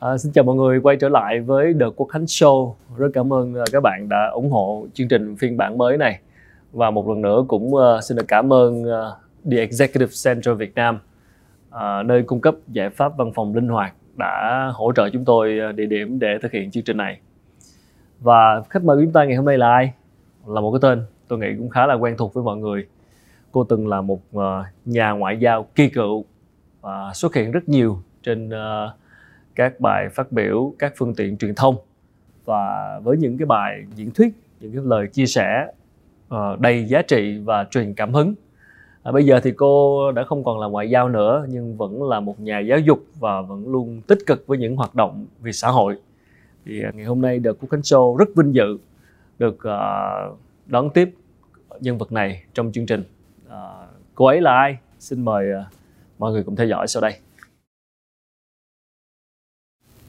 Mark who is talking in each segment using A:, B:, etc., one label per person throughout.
A: À, xin chào mọi người quay trở lại với The Quốc Khánh Show. Rất cảm ơn uh, các bạn đã ủng hộ chương trình phiên bản mới này. Và một lần nữa cũng uh, xin được cảm ơn uh, The Executive Center Việt Nam, uh, nơi cung cấp giải pháp văn phòng linh hoạt đã hỗ trợ chúng tôi uh, địa điểm để thực hiện chương trình này. Và khách mời của chúng ta ngày hôm nay là ai? Là một cái tên tôi nghĩ cũng khá là quen thuộc với mọi người. Cô từng là một uh, nhà ngoại giao kỳ cựu và xuất hiện rất nhiều trên uh, các bài phát biểu các phương tiện truyền thông. Và với những cái bài diễn thuyết những cái lời chia sẻ uh, đầy giá trị và truyền cảm hứng. À, bây giờ thì cô đã không còn là ngoại giao nữa nhưng vẫn là một nhà giáo dục và vẫn luôn tích cực với những hoạt động vì xã hội. Thì à, ngày hôm nay được Quốc Khánh Show rất vinh dự được uh, đón tiếp nhân vật này trong chương trình. Uh, cô ấy là ai? Xin mời uh, mọi người cùng theo dõi sau đây.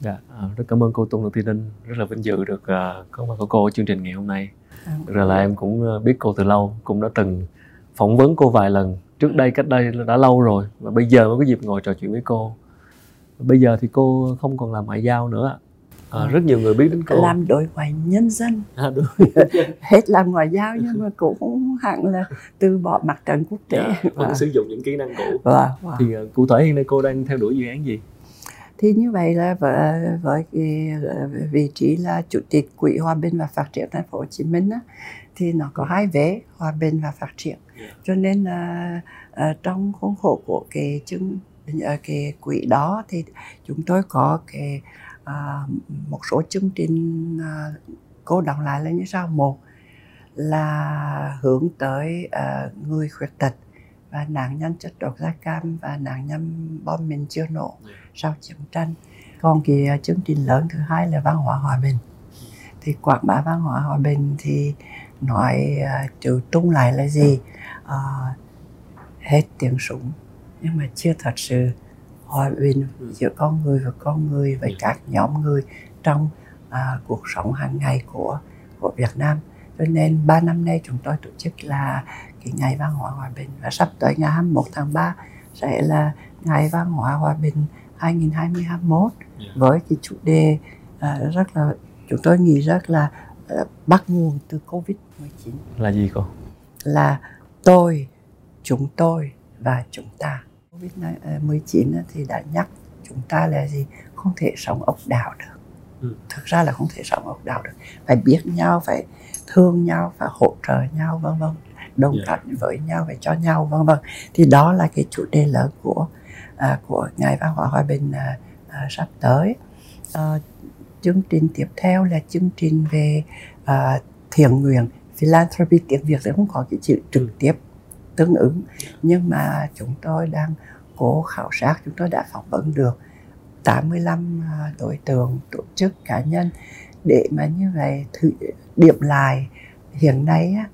A: Dạ, à, rất cảm ơn cô Tôn Thị Ninh, rất là vinh dự được uh, có mặt của cô ở chương trình ngày hôm nay. À, ra là em cũng uh, biết cô từ lâu, cũng đã từng phỏng vấn cô vài lần trước đây cách đây đã lâu rồi và bây giờ mới có dịp ngồi trò chuyện với cô. Bây giờ thì cô không còn làm ngoại giao nữa. À, rất nhiều người biết đến cô.
B: Làm đối ngoại nhân dân.
A: À, đúng.
B: Hết làm ngoại giao nhưng mà cũng hẳn là từ bỏ mặt trận quốc tế.
A: Dạ, vẫn và... sử dụng những kỹ năng cũ.
B: Và, và.
A: Thì uh, cụ thể hiện nay cô đang theo đuổi dự án gì?
B: Thì như vậy là với, với cái vị trí là chủ tịch quỹ hòa bình và phát triển thành phố Hồ Chí Minh á, thì nó có hai vế hòa bình và phát triển. Cho nên là uh, trong khuôn khổ của cái chương cái quỹ đó thì chúng tôi có cái uh, một số chương trình cô đọng lại là như sau. Một là hướng tới người khuyết tật và nạn nhân chất độc da cam và nạn nhân bom mìn chưa nổ sau chiến tranh. Còn cái à, chương trình lớn thứ hai là văn hóa hòa bình. Thì quảng bá văn hóa hòa bình thì nói uh, chữ tung lại là gì? Uh, hết tiếng súng. Nhưng mà chưa thật sự hòa bình giữa con người và con người với các nhóm người trong uh, cuộc sống hàng ngày của của Việt Nam. Cho nên ba năm nay chúng tôi tổ chức là cái ngày văn hóa hòa bình và sắp tới ngày 21 tháng 3 sẽ là ngày văn hóa hòa bình 2021 yeah. với cái chủ đề uh, rất là chúng tôi nghĩ rất là uh, bắt nguồn từ Covid 19
A: là gì cô?
B: Là tôi, chúng tôi và chúng ta. Covid 19 thì đã nhắc chúng ta là gì? Không thể sống ốc đảo được. Ừ. Thực ra là không thể sống ốc đảo được. Phải biết nhau, phải thương nhau, phải hỗ trợ nhau vân vân đồng yeah. Dạ. thuận với nhau và cho nhau vân vân thì đó là cái chủ đề lớn của à, của ngày văn hóa hòa bình à, à, sắp tới à, chương trình tiếp theo là chương trình về à, thiện nguyện philanthropy tiếng việt thì không có cái chữ trực ừ. tiếp tương ứng nhưng mà chúng tôi đang cố khảo sát chúng tôi đã phỏng vấn được 85 à, đối tượng tổ chức cá nhân để mà như vậy thử điểm lại hiện nay á,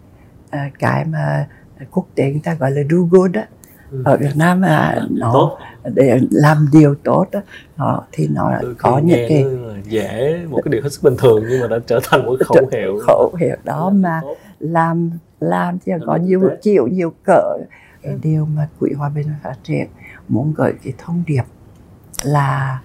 B: cái mà quốc tế người ta gọi là do good đó ừ. ở Việt Nam là nó tốt. để làm điều tốt đó nó thì nó Đôi có những cái
A: dễ một cái điều hết sức bình thường nhưng mà đã trở thành một khẩu hiệu
B: khẩu hiệu đó mà tốt. làm làm thì có nhiều chịu nhiều cỡ cái ừ. điều mà quỹ hòa bình phát triển muốn gửi cái thông điệp là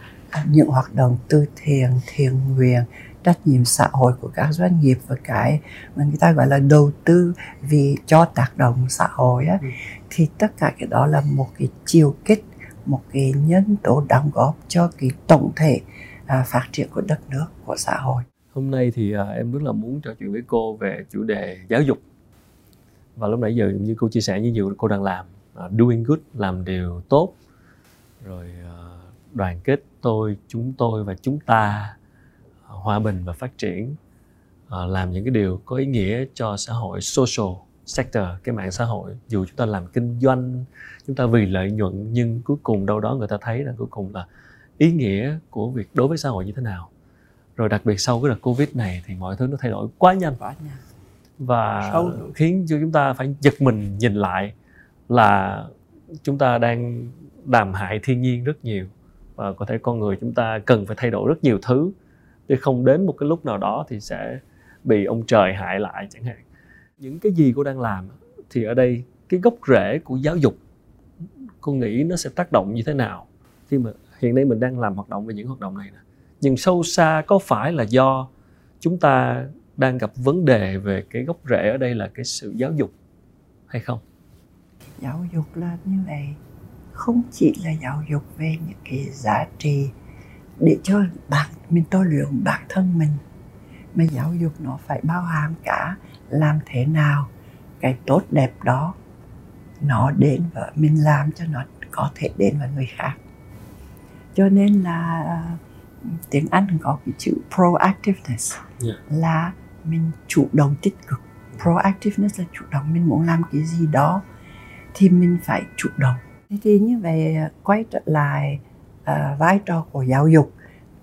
B: những hoạt động từ thiện thiện nguyện trách nhiệm xã hội của các doanh nghiệp và cái mà người ta gọi là đầu tư vì cho tác động xã hội á, ừ. thì tất cả cái đó là một cái chiều kích một cái nhân tố đóng góp cho cái tổng thể à, phát triển của đất nước của xã hội.
A: Hôm nay thì à, em rất là muốn trò chuyện với cô về chủ đề giáo dục. Và lúc nãy giờ như cô chia sẻ như nhiều cô đang làm uh, doing good làm điều tốt rồi uh, đoàn kết tôi chúng tôi và chúng ta hòa bình và phát triển uh, làm những cái điều có ý nghĩa cho xã hội social sector cái mạng xã hội. Dù chúng ta làm kinh doanh chúng ta vì lợi nhuận nhưng cuối cùng đâu đó người ta thấy là cuối cùng là ý nghĩa của việc đối với xã hội như thế nào. Rồi đặc biệt sau cái đợt covid này thì mọi thứ nó thay đổi quá nhanh. Quá nhanh. Và Sâu. khiến cho chúng ta phải giật mình nhìn lại là chúng ta đang làm hại thiên nhiên rất nhiều. Và có thể con người chúng ta cần phải thay đổi rất nhiều thứ chứ không đến một cái lúc nào đó thì sẽ bị ông trời hại lại chẳng hạn. Những cái gì cô đang làm thì ở đây cái gốc rễ của giáo dục, cô nghĩ nó sẽ tác động như thế nào? Khi mà hiện nay mình đang làm hoạt động về những hoạt động này nè, nhưng sâu xa có phải là do chúng ta đang gặp vấn đề về cái gốc rễ ở đây là cái sự giáo dục hay không?
B: Giáo dục là như vậy, không chỉ là giáo dục về những cái giá trị để cho bạn mình tôi luyện bản thân mình. Mà giáo dục nó phải bao hàm cả làm thế nào cái tốt đẹp đó nó đến và mình làm cho nó có thể đến với người khác. Cho nên là tiếng Anh có cái chữ proactiveness yeah. là mình chủ động tích cực. Proactiveness là chủ động mình muốn làm cái gì đó thì mình phải chủ động. Thì như vậy quay trở lại uh, vai trò của giáo dục.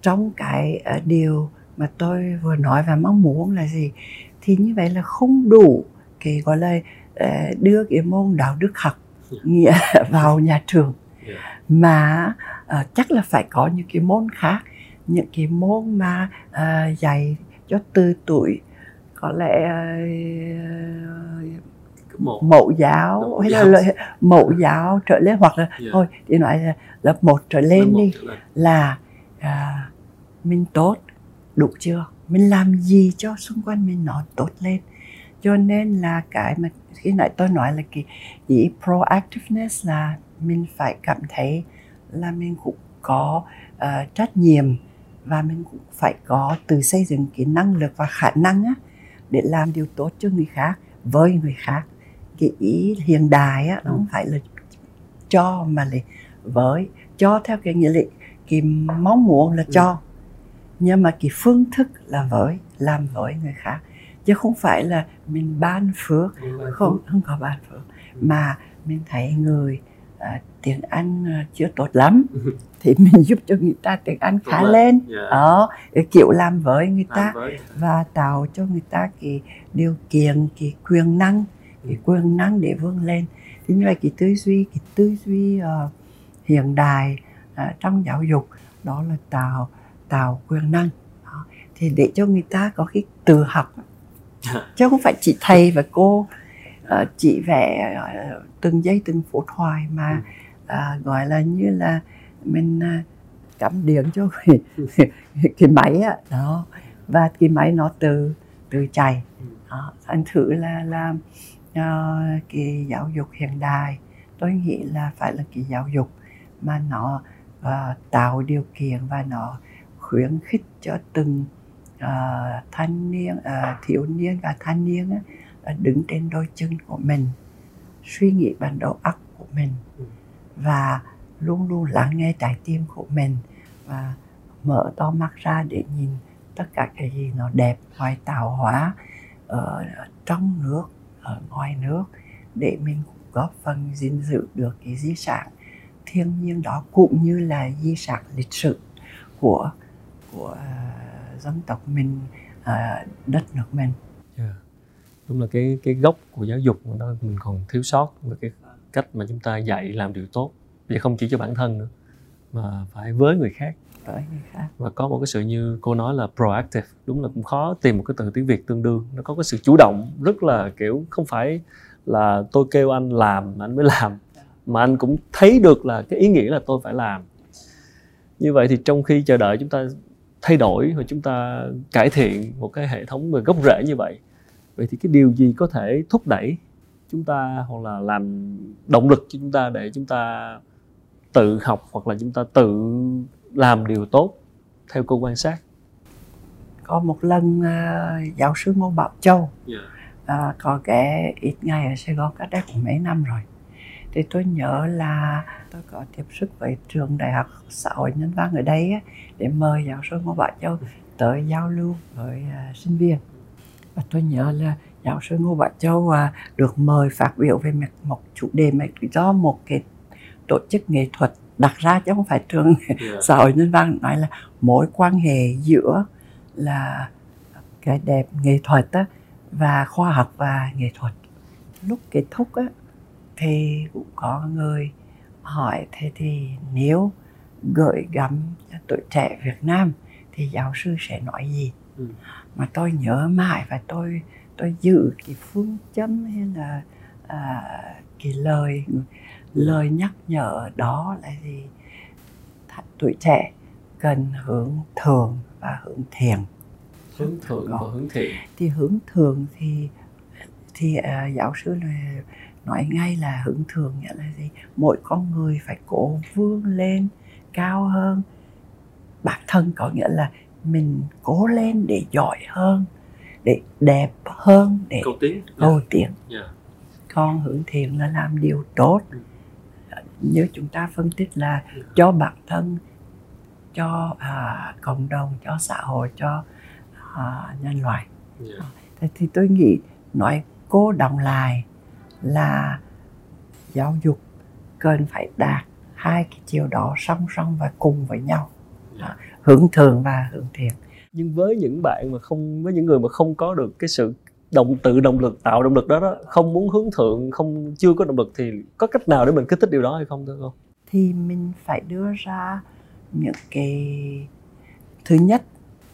B: Trong cái uh, điều mà tôi vừa nói và mong muốn là gì? Thì như vậy là không đủ cái gọi là uh, đưa cái môn đạo đức học nghĩa vào nhà trường. Mà uh, chắc là phải có những cái môn khác những cái môn mà uh, dạy cho từ tuổi có lẽ uh, mẫu, mẫu giáo mẫu hay giáo. là mẫu giáo trở lên hoặc là yeah. thôi thì nói là lớp 1 trở lên đi là à, mình tốt đủ chưa? Mình làm gì cho xung quanh mình nó tốt lên? Cho nên là cái mà khi nãy tôi nói là cái ý proactiveness là mình phải cảm thấy là mình cũng có uh, trách nhiệm và mình cũng phải có từ xây dựng cái năng lực và khả năng á, để làm điều tốt cho người khác với người khác cái ý hiện đại á, nó không ừ. phải là cho mà là với cho theo cái nghĩa là cái mong muốn là ừ. cho nhưng mà cái phương thức là với làm với người khác chứ không phải là mình ban phước không không có ban phước mà mình thấy người à, tiếng Anh à, chưa tốt lắm thì mình giúp cho người ta tiếng Anh khá lên yeah. đó kiểu làm với người ta với. và tạo cho người ta cái điều kiện cái quyền năng cái ừ. quyền năng để vươn lên thì như vậy cái tư duy cái tư duy uh, hiện đại uh, trong giáo dục đó là tạo tạo quyền năng đó. thì để cho người ta có cái tự học chứ không phải chỉ thầy và cô uh, chỉ vẽ uh, từng giây từng phút hoài mà uh, gọi là như là mình uh, cắm điện cho cái, cái máy á đó và cái máy nó từ từ chạy đó. thành thử là là uh, cái giáo dục hiện đại tôi nghĩ là phải là cái giáo dục mà nó uh, tạo điều kiện và nó khuyến khích cho từng uh, thanh niên uh, thiếu niên và thanh niên uh, đứng trên đôi chân của mình suy nghĩ bằng đầu óc của mình ừ. và luôn luôn lắng nghe trái tim của mình và mở to mắt ra để nhìn tất cả cái gì nó đẹp ngoài tạo hóa ở trong nước ở ngoài nước để mình góp phần gìn giữ được cái di sản. Thiên nhiên đó cũng như là di sản lịch sử của của uh, dân tộc mình uh, đất nước mình.
A: Yeah. đúng là cái cái gốc của giáo dục đó mình còn thiếu sót về cái cách mà chúng ta dạy làm điều tốt. Vậy không chỉ cho bản thân nữa mà phải với người khác
B: tới người khác.
A: Và có một cái sự như cô nói là proactive. Đúng là cũng khó tìm một cái từ tiếng việt tương đương. Nó có cái sự chủ động rất là, kiểu, không phải là tôi kêu anh làm mà anh mới làm, mà anh cũng thấy được là cái ý nghĩa là tôi phải làm. Như vậy thì trong khi chờ đợi chúng ta thay đổi và chúng ta cải thiện một cái hệ thống về gốc rễ như vậy vậy thì cái điều gì có thể thúc đẩy chúng ta hoặc là làm động lực cho chúng ta để chúng ta tự học hoặc là chúng ta tự làm điều tốt theo cô quan sát.
B: Có một lần uh, giáo sư ngô bảo châu yeah. uh, có ghé ít ngày ở sài gòn cách đây cũng mấy năm rồi. Thì tôi nhớ là tôi có tiếp xúc với trường đại học xã hội nhân văn ở đây á, để mời giáo sư ngô bảo châu tới giao lưu với uh, sinh viên. Và tôi nhớ là giáo sư ngô bảo châu uh, được mời phát biểu về một chủ đề mà do một cái tổ chức nghệ thuật đặt ra chứ không phải trường yeah. xã hội nhân văn nói là mối quan hệ giữa là cái đẹp nghệ thuật á, và khoa học và nghệ thuật lúc kết thúc á, thì cũng có người hỏi thế thì nếu gửi gắm cho tuổi trẻ Việt Nam thì giáo sư sẽ nói gì ừ. mà tôi nhớ mãi và tôi tôi giữ cái phương châm hay là à, cái lời lời nhắc nhở đó là gì? Tuổi trẻ cần hướng thường và hướng thiện
A: hướng thượng và hướng thiện
B: thì hướng thường thì thì uh, giáo sư nói ngay là hướng thường nghĩa là gì? Mỗi con người phải cố vươn lên cao hơn. Bản thân có nghĩa là mình cố lên để giỏi hơn để đẹp hơn để
A: cầu tiến.
B: cầu tiến
A: yeah.
B: còn hướng thiện là làm điều tốt Như chúng ta phân tích là cho bản thân cho à, cộng đồng cho xã hội cho à, nhân loại
A: Yeah.
B: Thế thì tôi nghĩ nói cô đồng lại là giáo dục cần phải đạt hai cái chiều đó song song và cùng với nhau
A: Yeah.
B: hướng thường và hướng thiện
A: nhưng với những bạn mà không với những người mà không có được cái sự động, tự động lực, tạo động lực đó đó, không muốn hướng thượng, không, chưa có động lực thì có cách nào để mình kích thích điều đó hay không, thưa cô?
B: Thì mình phải đưa ra những cái, thứ nhất,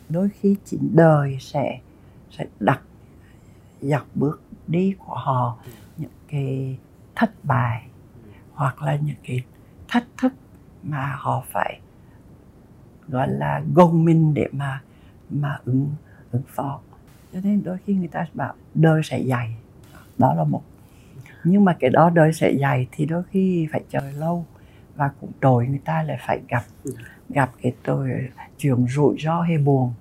B: đôi khi chính đời sẽ sẽ đặt dọc bước đi của họ những cái thất bại hoặc là những cái thách thức mà họ phải, gọi là gồng mình để mà mà ứng ứng phó cho nên đôi khi người ta bảo, đời sẽ dày. Đó là một. Nhưng mà cái đó đời sẽ dày thì đôi khi phải chờ lâu và cũng tội người ta lại phải gặp gặp cái tội chuyện rủi ro hay buồn.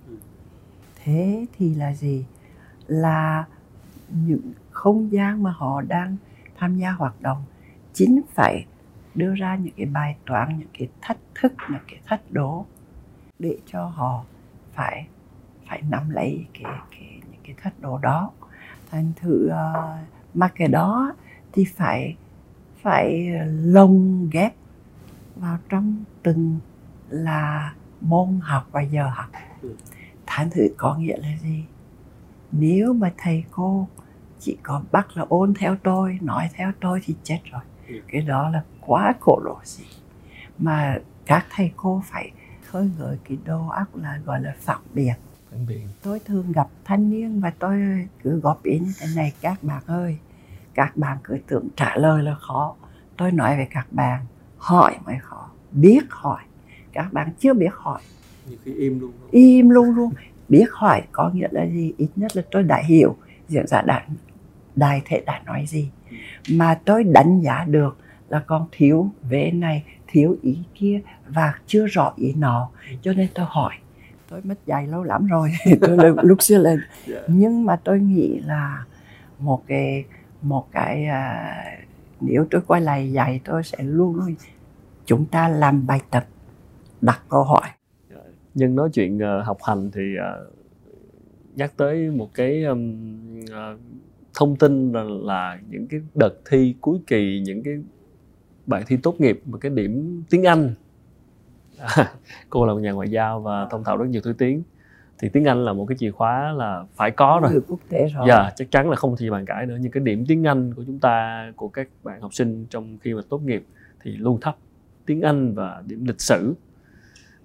B: Thế thì là gì? Là những không gian mà họ đang tham gia hoạt động, chính phải đưa ra những cái bài toán, những cái thách thức, những cái thách đố để cho họ phải phải nắm lấy cái cái cái thách đố đó. Thành thử uh, mà cái đó thì phải phải lồng ghép vào trong từng là môn học và giờ học.
A: Ừ.
B: thành thử có nghĩa là gì? Nếu mà thầy cô chỉ có bắt là ôn theo tôi nói theo tôi thì chết rồi.
A: Ừ.
B: cái đó là quá khổ lỗ gì. Mà các thầy cô phải khơi gợi cái đầu óc là gọi là phản biện
A: phản biện
B: tôi thường gặp thanh niên và tôi cứ góp ý như thế này các bạn ơi các bạn cứ tưởng trả lời là khó. Tôi nói với các bạn hỏi mới khó biết hỏi. Các bạn chưa biết hỏi.
A: Nhiều khi im luôn.
B: Im luôn luôn. Biết hỏi có nghĩa là gì? Ít nhất là tôi đã hiểu diễn giả đã đại thể đã nói gì. Mà tôi đánh giá được là còn thiếu vế này thiếu ý kia và chưa rõ ý nó cho nên tôi hỏi tôi mất dạy lâu lắm rồi. Tôi lúc xưa là
A: yeah.
B: nhưng mà tôi nghĩ là một cái một cái à, nếu tôi quay lại dạy tôi sẽ luôn luôn chúng ta làm bài tập đặt câu hỏi.
A: Nhân nói chuyện ờ, học hành thì ờ, nhắc tới một cái ừm, ờ, thông tin là, là những cái đợt thi cuối kỳ những cái bài thi tốt nghiệp và cái điểm tiếng Anh À, cô là một nhà ngoại giao và thông thạo rất nhiều thứ tiếng. Thì tiếng Anh là một cái chìa khóa là phải có rồi.
B: quốc tế rồi.
A: Dạ, chắc chắn là không thì bàn cãi nữa. Nhưng cái điểm tiếng Anh của chúng ta của các bạn học sinh trong khi mà tốt nghiệp thì luôn thấp. Tiếng Anh và điểm lịch sử.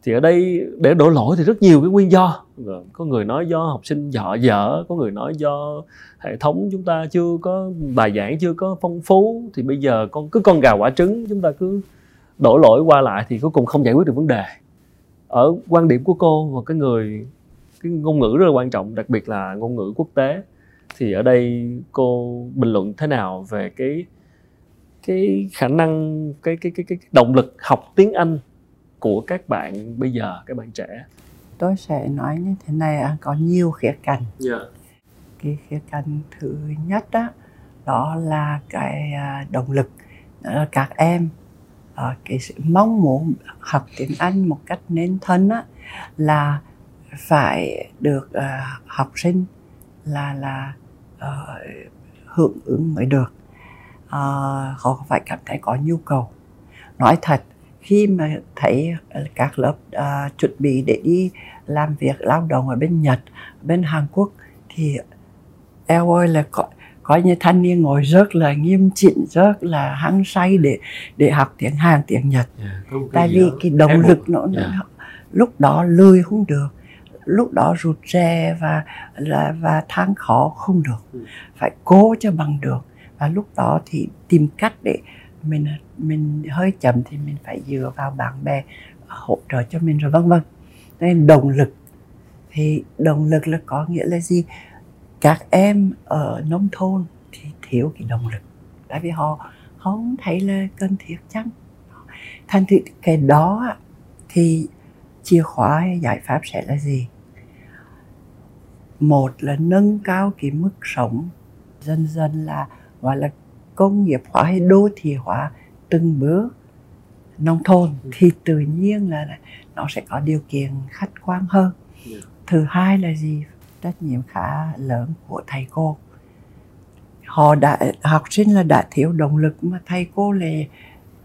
A: Thì ở đây để đổ lỗi thì rất nhiều cái nguyên do. Vâng, có người nói do học sinh dở dở có người nói do hệ thống chúng ta chưa có bài giảng chưa có phong phú. Thì bây giờ con cứ con gà quả trứng chúng ta cứ đổ lỗi qua lại thì cuối cùng không giải quyết được vấn đề. Ở quan điểm của cô và cái người cái ngôn ngữ rất là quan trọng đặc biệt là ngôn ngữ quốc tế thì ở đây cô bình luận thế nào về cái cái khả năng cái cái cái cái động lực học tiếng Anh của các bạn bây giờ các bạn trẻ?
B: Tôi sẽ nói như thế này à, có nhiều khía cạnh.
A: Yeah.
B: cái khía cạnh thứ nhất đó, đó là cái à, động lực đó là các em uh, cái sự mong muốn học tiếng Anh một cách nên thân á, là phải được uh, học sinh là là uh, hưởng ứng mới được. Uh, họ phải cảm thấy có nhu cầu. Nói thật khi mà thấy các lớp uh, chuẩn bị để đi làm việc lao động ở bên Nhật bên Hàn Quốc thì eo ơi là có coi như thanh niên ngồi rất là nghiêm chỉnh rất là hăng say để để học tiếng Hàn tiếng Nhật
A: Yeah.
B: tại vì cái động lực nó
A: Yeah.
B: nó- lúc đó lười không được lúc đó rụt rè và là và than khó không được
A: Ừ.
B: phải cố cho bằng được và lúc đó thì tìm cách để mình mình hơi chậm thì mình phải dựa vào bạn bè hỗ trợ cho mình rồi vân vân nên động lực thì động lực là có nghĩa là gì các em ở nông thôn thì thiếu cái động lực. Tại vì họ không thấy là cần thiết chăng? Thành thử cái đó thì chìa khóa giải pháp sẽ là gì? Một là nâng cao cái mức sống. Dần dần là gọi là công nghiệp hóa hay đô thị hóa từng bước. Nông thôn thì tự nhiên là nó sẽ có điều kiện khách quan hơn. Thứ hai là gì trách nhiệm khá lớn của thầy cô. Họ đã học sinh là đã thiếu động lực mà thầy cô lại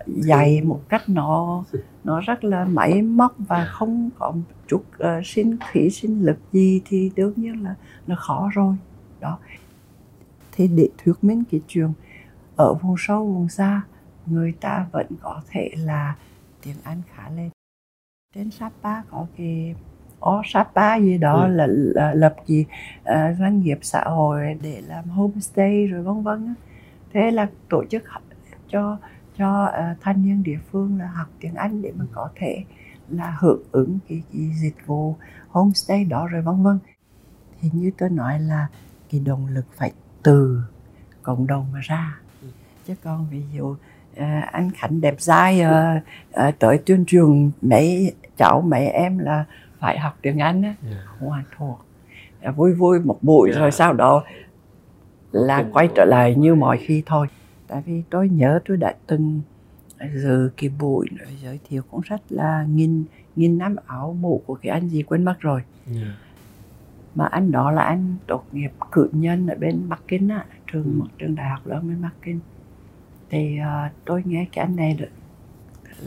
B: dạy một cách nó nó rất là máy móc và không có chút uh, sinh khí sinh lực gì thì đương nhiên là là khó rồi. Đó. Thì để thuyết minh cái trường ở vùng sâu vùng xa người ta vẫn có thể là tiếng Anh khá lên trên Sapa có cái ó Sapa gì đó ừ. là, là lập gì uh, doanh nghiệp xã hội để làm homestay rồi vân vân thế là tổ chức cho cho uh, thanh niên địa phương là học tiếng Anh để mà có thể là hưởng ứng cái, cái dịch vụ homestay đó rồi vân vân. Thì như tôi nói là cái động lực phải từ cộng đồng mà ra. Ừ. chứ còn ví dụ à, anh Khánh đẹp dai à, à, tới tuyên truyền mấy cháu mấy em là phải học tiếng Anh á yeah. hoàn thuộc à, vui vui một buổi yeah. rồi sau đó là quay trở lại như mọi khi thôi tại vì tôi nhớ tôi đã từng dự cái buổi giới thiệu cuốn sách là nghìn nghìn năm áo mũ của cái anh gì quên mất rồi yeah. mà anh đó là anh tốt nghiệp cử nhân ở bên Bắc Kinh á trường ừ. một trường đại học lớn bên Bắc Kinh thì uh, tôi nghe cái anh này được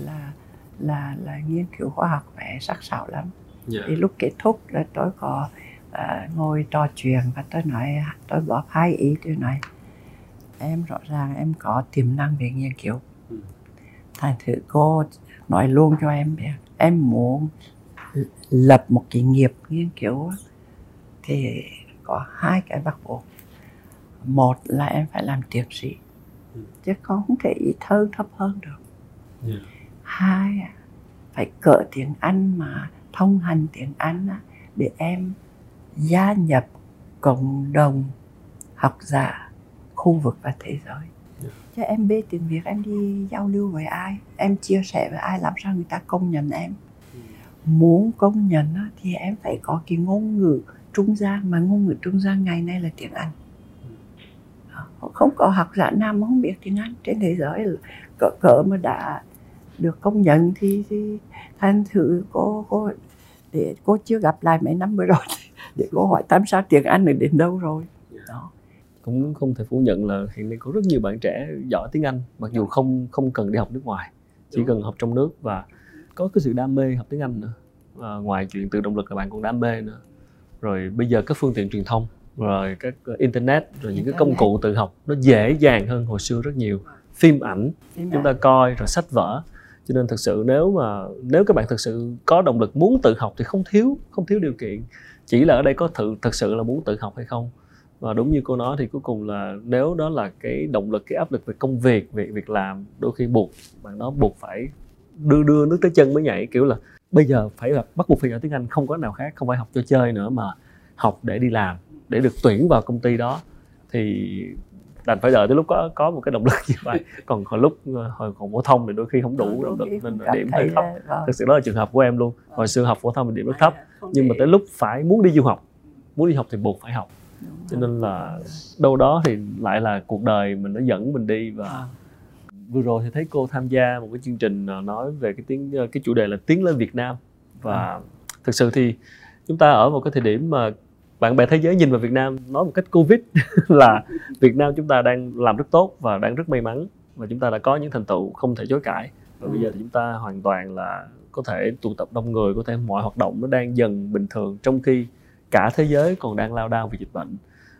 B: là là là nghiên cứu khoa học vẽ sắc sảo lắm yeah. thì lúc kết thúc là tôi có uh, ngồi trò chuyện và tôi nói tôi góp hai ý tôi nói em rõ ràng em có tiềm năng về nghiên cứu ừ. thành thử cô nói luôn cho em biết em muốn lập một cái nghiệp nghiên cứu thì có hai cái bắt buộc một là em phải làm tiến sĩ ừ. chứ con không thể ý thơ thấp hơn được yeah. hai phải cỡ tiếng anh mà thông hành tiếng anh để em gia nhập cộng đồng học giả khu vực và thế giới. Chứ em biết tiếng việt em đi giao lưu với ai em chia sẻ với ai làm sao người ta công nhận em. Muốn công nhận thì em phải có cái ngôn ngữ trung gian mà ngôn ngữ trung gian ngày nay là tiếng anh. Không có học giả nào mà không biết tiếng Anh. Trên thế giới cỡ cỡ mà đã được công nhận thì, thì thành thử cô cô để cô chưa gặp lại mấy năm vừa rồi để cô hỏi tam sao tiếng Anh được đến đâu rồi. Đó.
A: Cũng không thể phủ nhận là hiện nay có rất nhiều bạn trẻ giỏi tiếng Anh mặc dù không không cần đi học nước ngoài chỉ cần học trong nước và có cái sự đam mê học tiếng Anh nữa. Và ngoài chuyện tự động lực là bạn còn đam mê nữa. Rồi bây giờ các phương tiện truyền thông rồi các internet rồi những cái công cụ tự học nó dễ dàng hơn hồi xưa rất nhiều. Phim ảnh chúng ta coi rồi sách vở cho nên thực sự nếu mà, nếu các bạn thực sự có động lực muốn tự học thì không thiếu không thiếu điều kiện. Chỉ là ở đây có thực thực sự là muốn tự học hay không. Và đúng như cô nói thì cuối cùng là nếu đó là cái động lực, cái áp lực về công việc, về việc làm, đôi khi buộc, bạn đó buộc phải đưa đưa nước tới chân mới nhảy. Kiểu là bây giờ phải là bắt buộc phải giỏi tiếng anh, không có nào khác, không phải học cho chơi nữa mà học để đi làm, để được tuyển vào công ty đó. Thì đành phải đợi tới lúc có có một cái động lực như vậy. Còn hồi lúc ờ, hồi còn phổ thông thì đôi khi không đủ động lực nên điểm hơi thấp. vâng. thực sự đó là trường hợp của em luôn. Hồi xưa học phổ thông thì điểm rất thấp nhưng mà tới lúc phải muốn đi du học muốn đi học thì buộc phải học. Cho nên là đâu đó thì lại là cuộc đời mình nó dẫn mình đi và vâng. vừa rồi thì thấy cô tham gia một cái chương trình ờ, nói về cái tiếng ờ, cái chủ đề là tiến lên Việt Nam. Và vâng. thực sự thì chúng ta ở một cái thời điểm mà bạn bè thế giới nhìn vào Việt Nam nói một cách Covid là Việt Nam chúng ta đang làm rất tốt và đang rất may mắn và chúng ta đã có những thành tựu không thể chối cãi. Và bây giờ thì chúng ta hoàn toàn là có thể tụ tập đông người có thể mọi hoạt động nó đang dần bình thường trong khi cả thế giới còn đang lao đao vì dịch bệnh.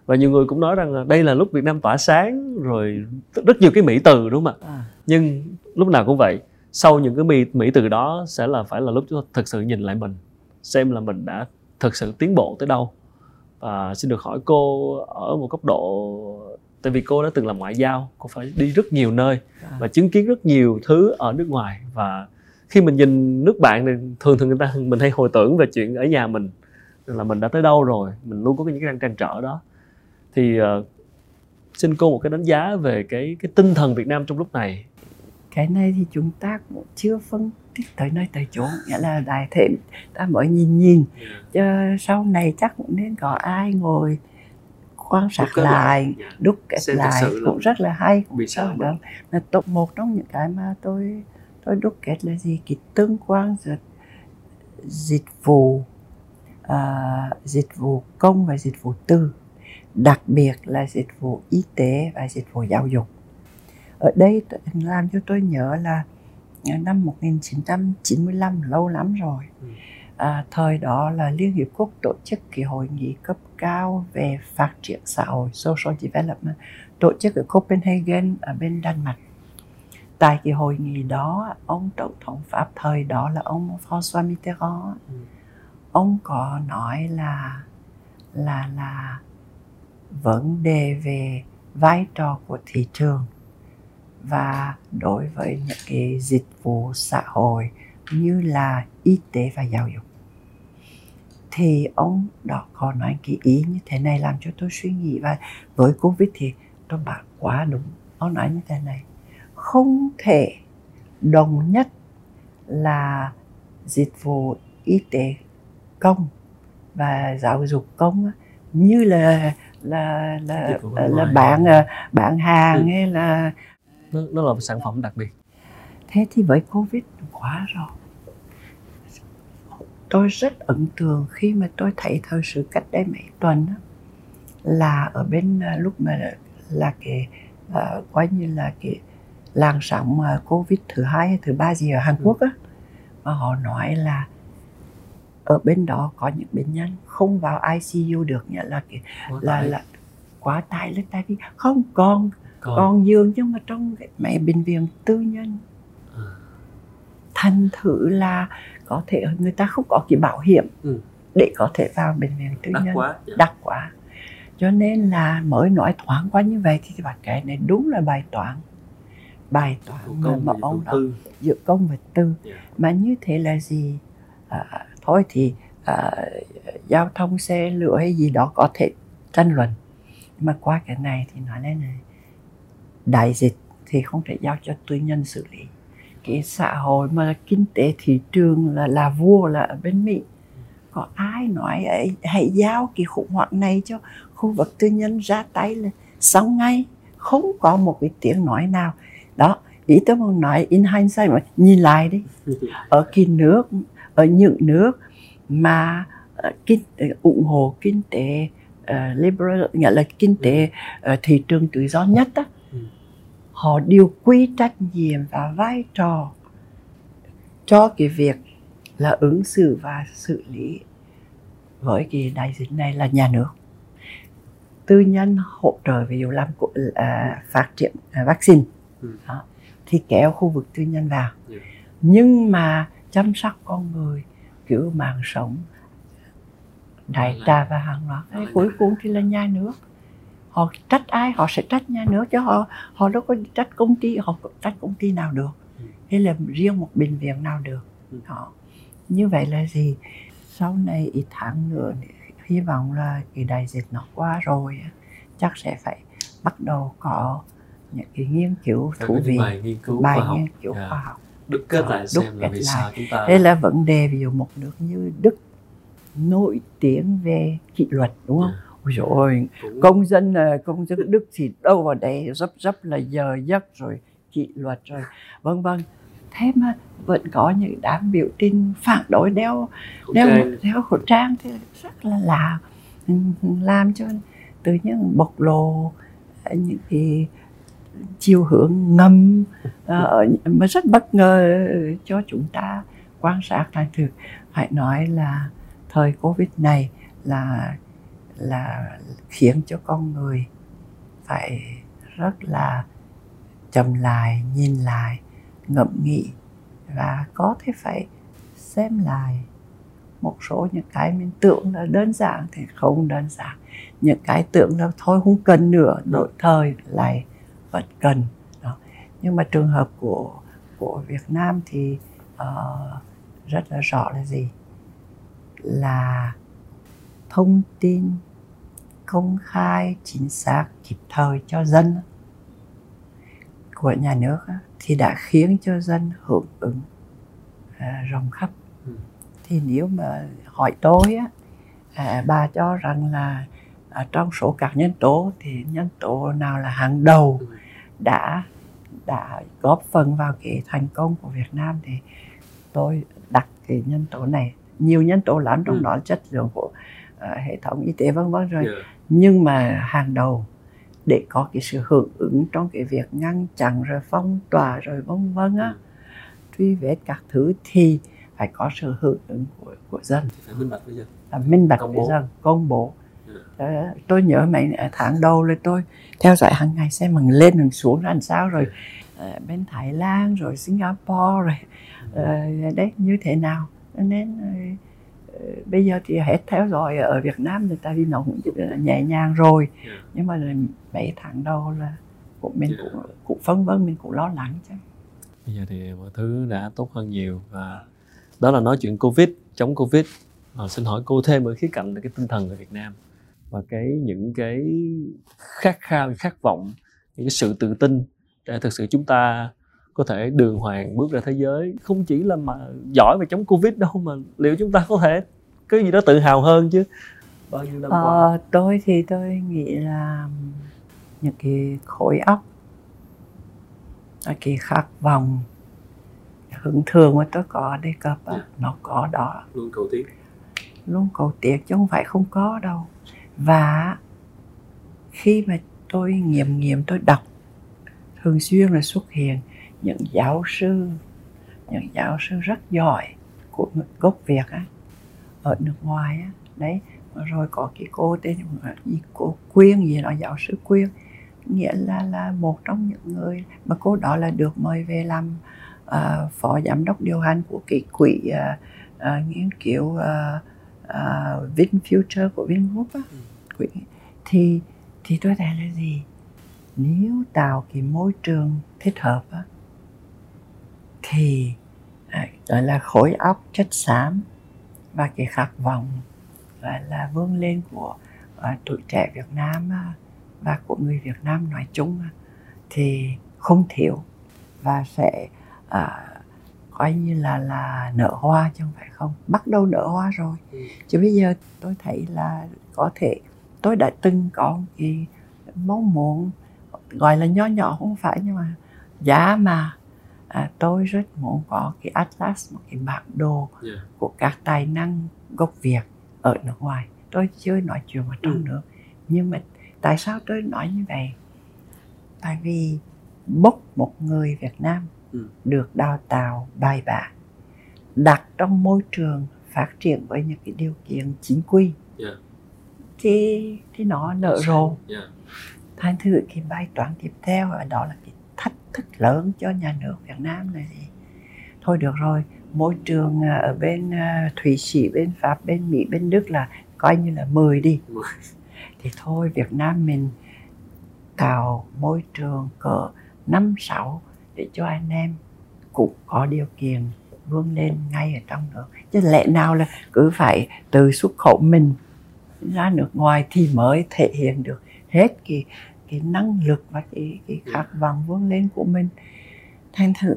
A: Và nhiều người cũng nói rằng đây là lúc Việt Nam tỏa sáng rồi rất nhiều cái mỹ từ đúng không ạ? À. nhưng lúc nào cũng vậy sau những cái mỹ, mỹ từ đó sẽ là phải là lúc chúng ta thực sự nhìn lại mình xem là mình đã thực sự tiến bộ tới đâu và xin được hỏi cô ở một góc độ tại vì cô đã từng làm ngoại giao cô phải đi rất nhiều nơi à. và chứng kiến rất nhiều thứ ở nước ngoài. Và khi mình nhìn nước bạn thì thường thường người ta mình hay hồi tưởng về chuyện ở nhà mình là mình đã tới đâu rồi mình luôn có những cái trăn trở đó. Thì uh, xin cô một cái đánh giá về cái cái tinh thần Việt Nam trong lúc này.
B: Cái này thì chúng ta cũng chưa phân tới nơi tới chỗ nghĩa là đại thể ta mới nhìn nhìn. Chứ sau này chắc cũng nên có ai ngồi quan sát đúc lại, dạ. đúc kết Xem lại cũng rất là hay cũng
A: Vì sao
B: đó là top một trong những cái mà tôi tôi đúc kết là gì? Cái tương quan giữa dịch vụ uh, dịch vụ công và dịch vụ tư đặc biệt là dịch vụ y tế và dịch vụ giáo dục. Ở đây làm cho tôi nhớ là năm 1995 lâu lắm rồi ừ. à, thời đó là Liên Hiệp Quốc tổ chức cái hội nghị cấp cao về phát triển xã hội social development tổ chức ở Copenhagen ở bên Đan Mạch tại cái hội nghị đó ông tổng thống Pháp thời đó là ông François Mitterrand ừ. ông có nói là là là vấn đề về vai trò của thị trường và đối với những cái dịch vụ xã hội như là y tế và giáo dục thì ông đó có nói cái ý như thế này làm cho tôi suy nghĩ. Và với covid thì tôi bảo quá đúng ông nói như thế này. Không thể đồng nhất là dịch vụ y tế công và giáo dục công như là là là là, là bạn bạn hàng ừ. hay là
A: nó, nó là một sản phẩm đặc biệt.
B: Thế thì với covid quá rồi. Tôi rất ấn tượng khi mà tôi thấy thời sự cách đây mấy tuần là ở bên à, lúc mà là cái uh, coi như là cái làn sóng uh, covid thứ hai hay thứ ba gì ở Hàn ừ. Quốc á mà họ nói là ở bên đó có những bệnh nhân không vào ICU được nghĩa là cái là là quá tải lên tại vì không còn còn, còn giường nhưng mà trong cái mấy bệnh viện tư nhân à. thành thử là có thể người ta không có cái bảo hiểm ừ. để có thể vào bệnh viện tư
A: đắt
B: nhân
A: quá,
B: dạ. đắt quá cho nên là mới nói thoáng quá như vậy thì bạn cái này đúng là bài toán bài toán mà, mà ông đó giữa công và tư yeah. Dạ. mà như thế là gì à, thôi thì à, giao thông xe lửa hay gì đó có thể tranh luận mà qua cái này thì nói lên này đại dịch thì không thể giao cho tư nhân xử lý. Cái xã hội mà kinh tế thị trường là là vua là ở bên mỹ. Có ai nói ấy hãy giao cái khủng hoảng này cho khu vực tư nhân ra tay là xong ngay. Không có một cái tiếng nói nào. Đó ý tôi muốn nói in hindsight mà nhìn lại đi. Ở cái nước ở những nước mà uh, kinh, uh, ủng hộ kinh tế uh, liberal nghĩa là kinh tế uh, thị trường tự do nhất á, họ đều quy trách nhiệm và vai trò cho cái việc là ứng xử và xử lý với cái đại dịch này là nhà nước tư nhân hỗ trợ ví dụ làm uh, phát triển uh, vaccine ừ. đó, thì kéo khu vực tư nhân vào yeah. Dạ. nhưng mà chăm sóc con người kiểu mạng sống đại trà và hàng loạt cuối cùng thì là nhà nước họ trách ai họ sẽ trách nhà nước chứ họ. Họ đâu có trách công ty họ trách công ty nào được. Ừ. hay là riêng một bệnh viện nào được. Ừ. họ như vậy là gì? Sau này ít tháng nữa hy vọng là cái đại dịch nó qua rồi chắc sẽ phải bắt đầu có những cái nghiên cứu thú vị
A: bài nghiên cứu
B: bài
A: khoa học,
B: nghiên cứu yeah. khoa học.
A: Đúc kết lại đúc xem là vì sao chúng ta
B: đây là vấn đề ví dụ một nước như đức nổi tiếng về kỷ luật đúng không? Yeah Ôi dồi ôi, công dân ờ, công dân Đức thì đâu vào đấy rất rất là giờ giấc rồi kỷ luật rồi. Vân vân thế mà vẫn có những đám biểu tình phản đối đeo đeo đeo khẩu trang thì rất là lạ. Làm cho từ những bộc lộ ờ, những cái chiều hướng ngầm uh, mà rất bất ngờ cho chúng ta quan sát lại thực phải nói là thời covid này là là khiến cho con người phải rất là trầm lại nhìn lại ngẫm nghĩ và có thể phải xem lại một số những cái mình tưởng là đơn giản thì không đơn giản. Những cái tưởng là thôi không cần nữa đổi thời lại vẫn cần. Đó. nhưng mà trường hợp của của Việt Nam thì uh, rất là rõ là gì? Là thông tin công khai chính xác kịp thời cho dân của nhà nước thì đã khiến cho dân hưởng ứng à, rộng khắp ừ. thì nếu mà hỏi tôi á à, bà cho rằng là à, trong số các nhân tố thì nhân tố nào là hàng đầu ừ. đã đã góp phần vào cái thành công của Việt Nam thì tôi đặt cái nhân tố này nhiều nhân tố lắm trong ừ. đó chất lượng của uh, hệ thống y tế vân vân rồi. Yeah. nhưng mà hàng đầu để có cái sự hưởng ứng trong cái việc ngăn chặn rồi phong tỏa rồi vân vân á ừ. truy vết các thứ thì phải có sự hưởng ứng của của dân.
A: Thì phải minh bạch với dân.
B: Là minh bạch với dân công bố. Yeah. Đó, tôi nhớ mấy tháng đầu là tôi theo dõi hàng ngày xem mình lên mình xuống làm sao rồi. Uh, bên Thái Lan rồi Singapore rồi. Uh, đấy như thế nào. Nên uh, bây giờ thì hết theo dõi ở Việt Nam thì tại vì nó cũng nhẹ nhàng rồi yeah. nhưng mà mấy tháng đầu là của mình yeah. cũng cũng phân vân mình cũng lo lắng chứ
A: bây giờ thì mọi thứ đã tốt hơn nhiều và đó là nói chuyện covid chống covid à, xin hỏi cô thêm ở khía cạnh là cái tinh thần ở Việt Nam và cái những cái khát khao khát vọng những cái sự tự tin để thực sự chúng ta có thể đường hoàng bước ra thế giới. Không chỉ là mà giỏi về chống covid đâu mà liệu chúng ta có thể cái gì đó tự hào hơn chứ? Bao nhiêu năm
B: ờ, qua? tôi thì tôi nghĩ là những cái khối óc cái khát vọng hứng thường mà tôi có đề cập. Dạ. nó có đó.
A: Luôn cầu tiến.
B: Luôn cầu tiến chứ không phải không có đâu. Và khi mà tôi nghiệm nghiệm tôi đọc thường xuyên là xuất hiện những giáo sư những giáo sư rất giỏi của gốc Việt á ở nước ngoài á. Đấy rồi có cái cô tên gì? Cô Quyên gì đó giáo sư Quyên. Nghĩa là là một trong những người mà cô đó là được mời về làm uh, phó giám đốc điều hành của cái quỹ uh, uh, nghiên cứu uh, uh, VinFuture của Vingroup á. Ừ. quỹ. Thì thì tôi thấy là gì? Nếu tạo cái môi trường thích hợp á thì à, gọi là khối óc chất xám và cái khát vọng gọi là vươn lên của uh, tuổi trẻ Việt Nam uh, và của người Việt Nam nói chung uh, thì không thiếu và sẽ uh, coi như là là nở hoa chứ không phải không bắt đầu nở hoa rồi ừ. chứ bây giờ tôi thấy là có thể tôi đã từng có cái mong muốn gọi là nho nhỏ không phải nhưng mà giá mà à, tôi rất muốn có cái atlas một cái bản đồ yeah. của các tài năng gốc Việt ở nước ngoài tôi chưa nói chuyện ở trong ừ. nước nhưng mà tại sao tôi nói như vậy tại vì bốc một người Việt Nam ừ. được đào tạo bài bản đặt trong môi trường phát triển với những cái điều kiện chính quy yeah. thì thì nó nở rộ yeah. thành thử cái bài toán tiếp theo đó là thức lớn cho nhà nước Việt Nam này. Thì thôi được rồi môi trường à, ở bên à, Thụy Sĩ bên Pháp bên Mỹ bên Đức là coi như là 10 đi. Thì thôi Việt Nam mình tạo môi trường cỡ năm sáu để cho anh em cũng có điều kiện vươn lên ngay ở trong nước. Chứ lẽ nào là cứ phải từ xuất khẩu mình ra nước ngoài thì mới thể hiện được hết cái cái năng lực và cái cái dạ. khát vọng vươn lên của mình thành thử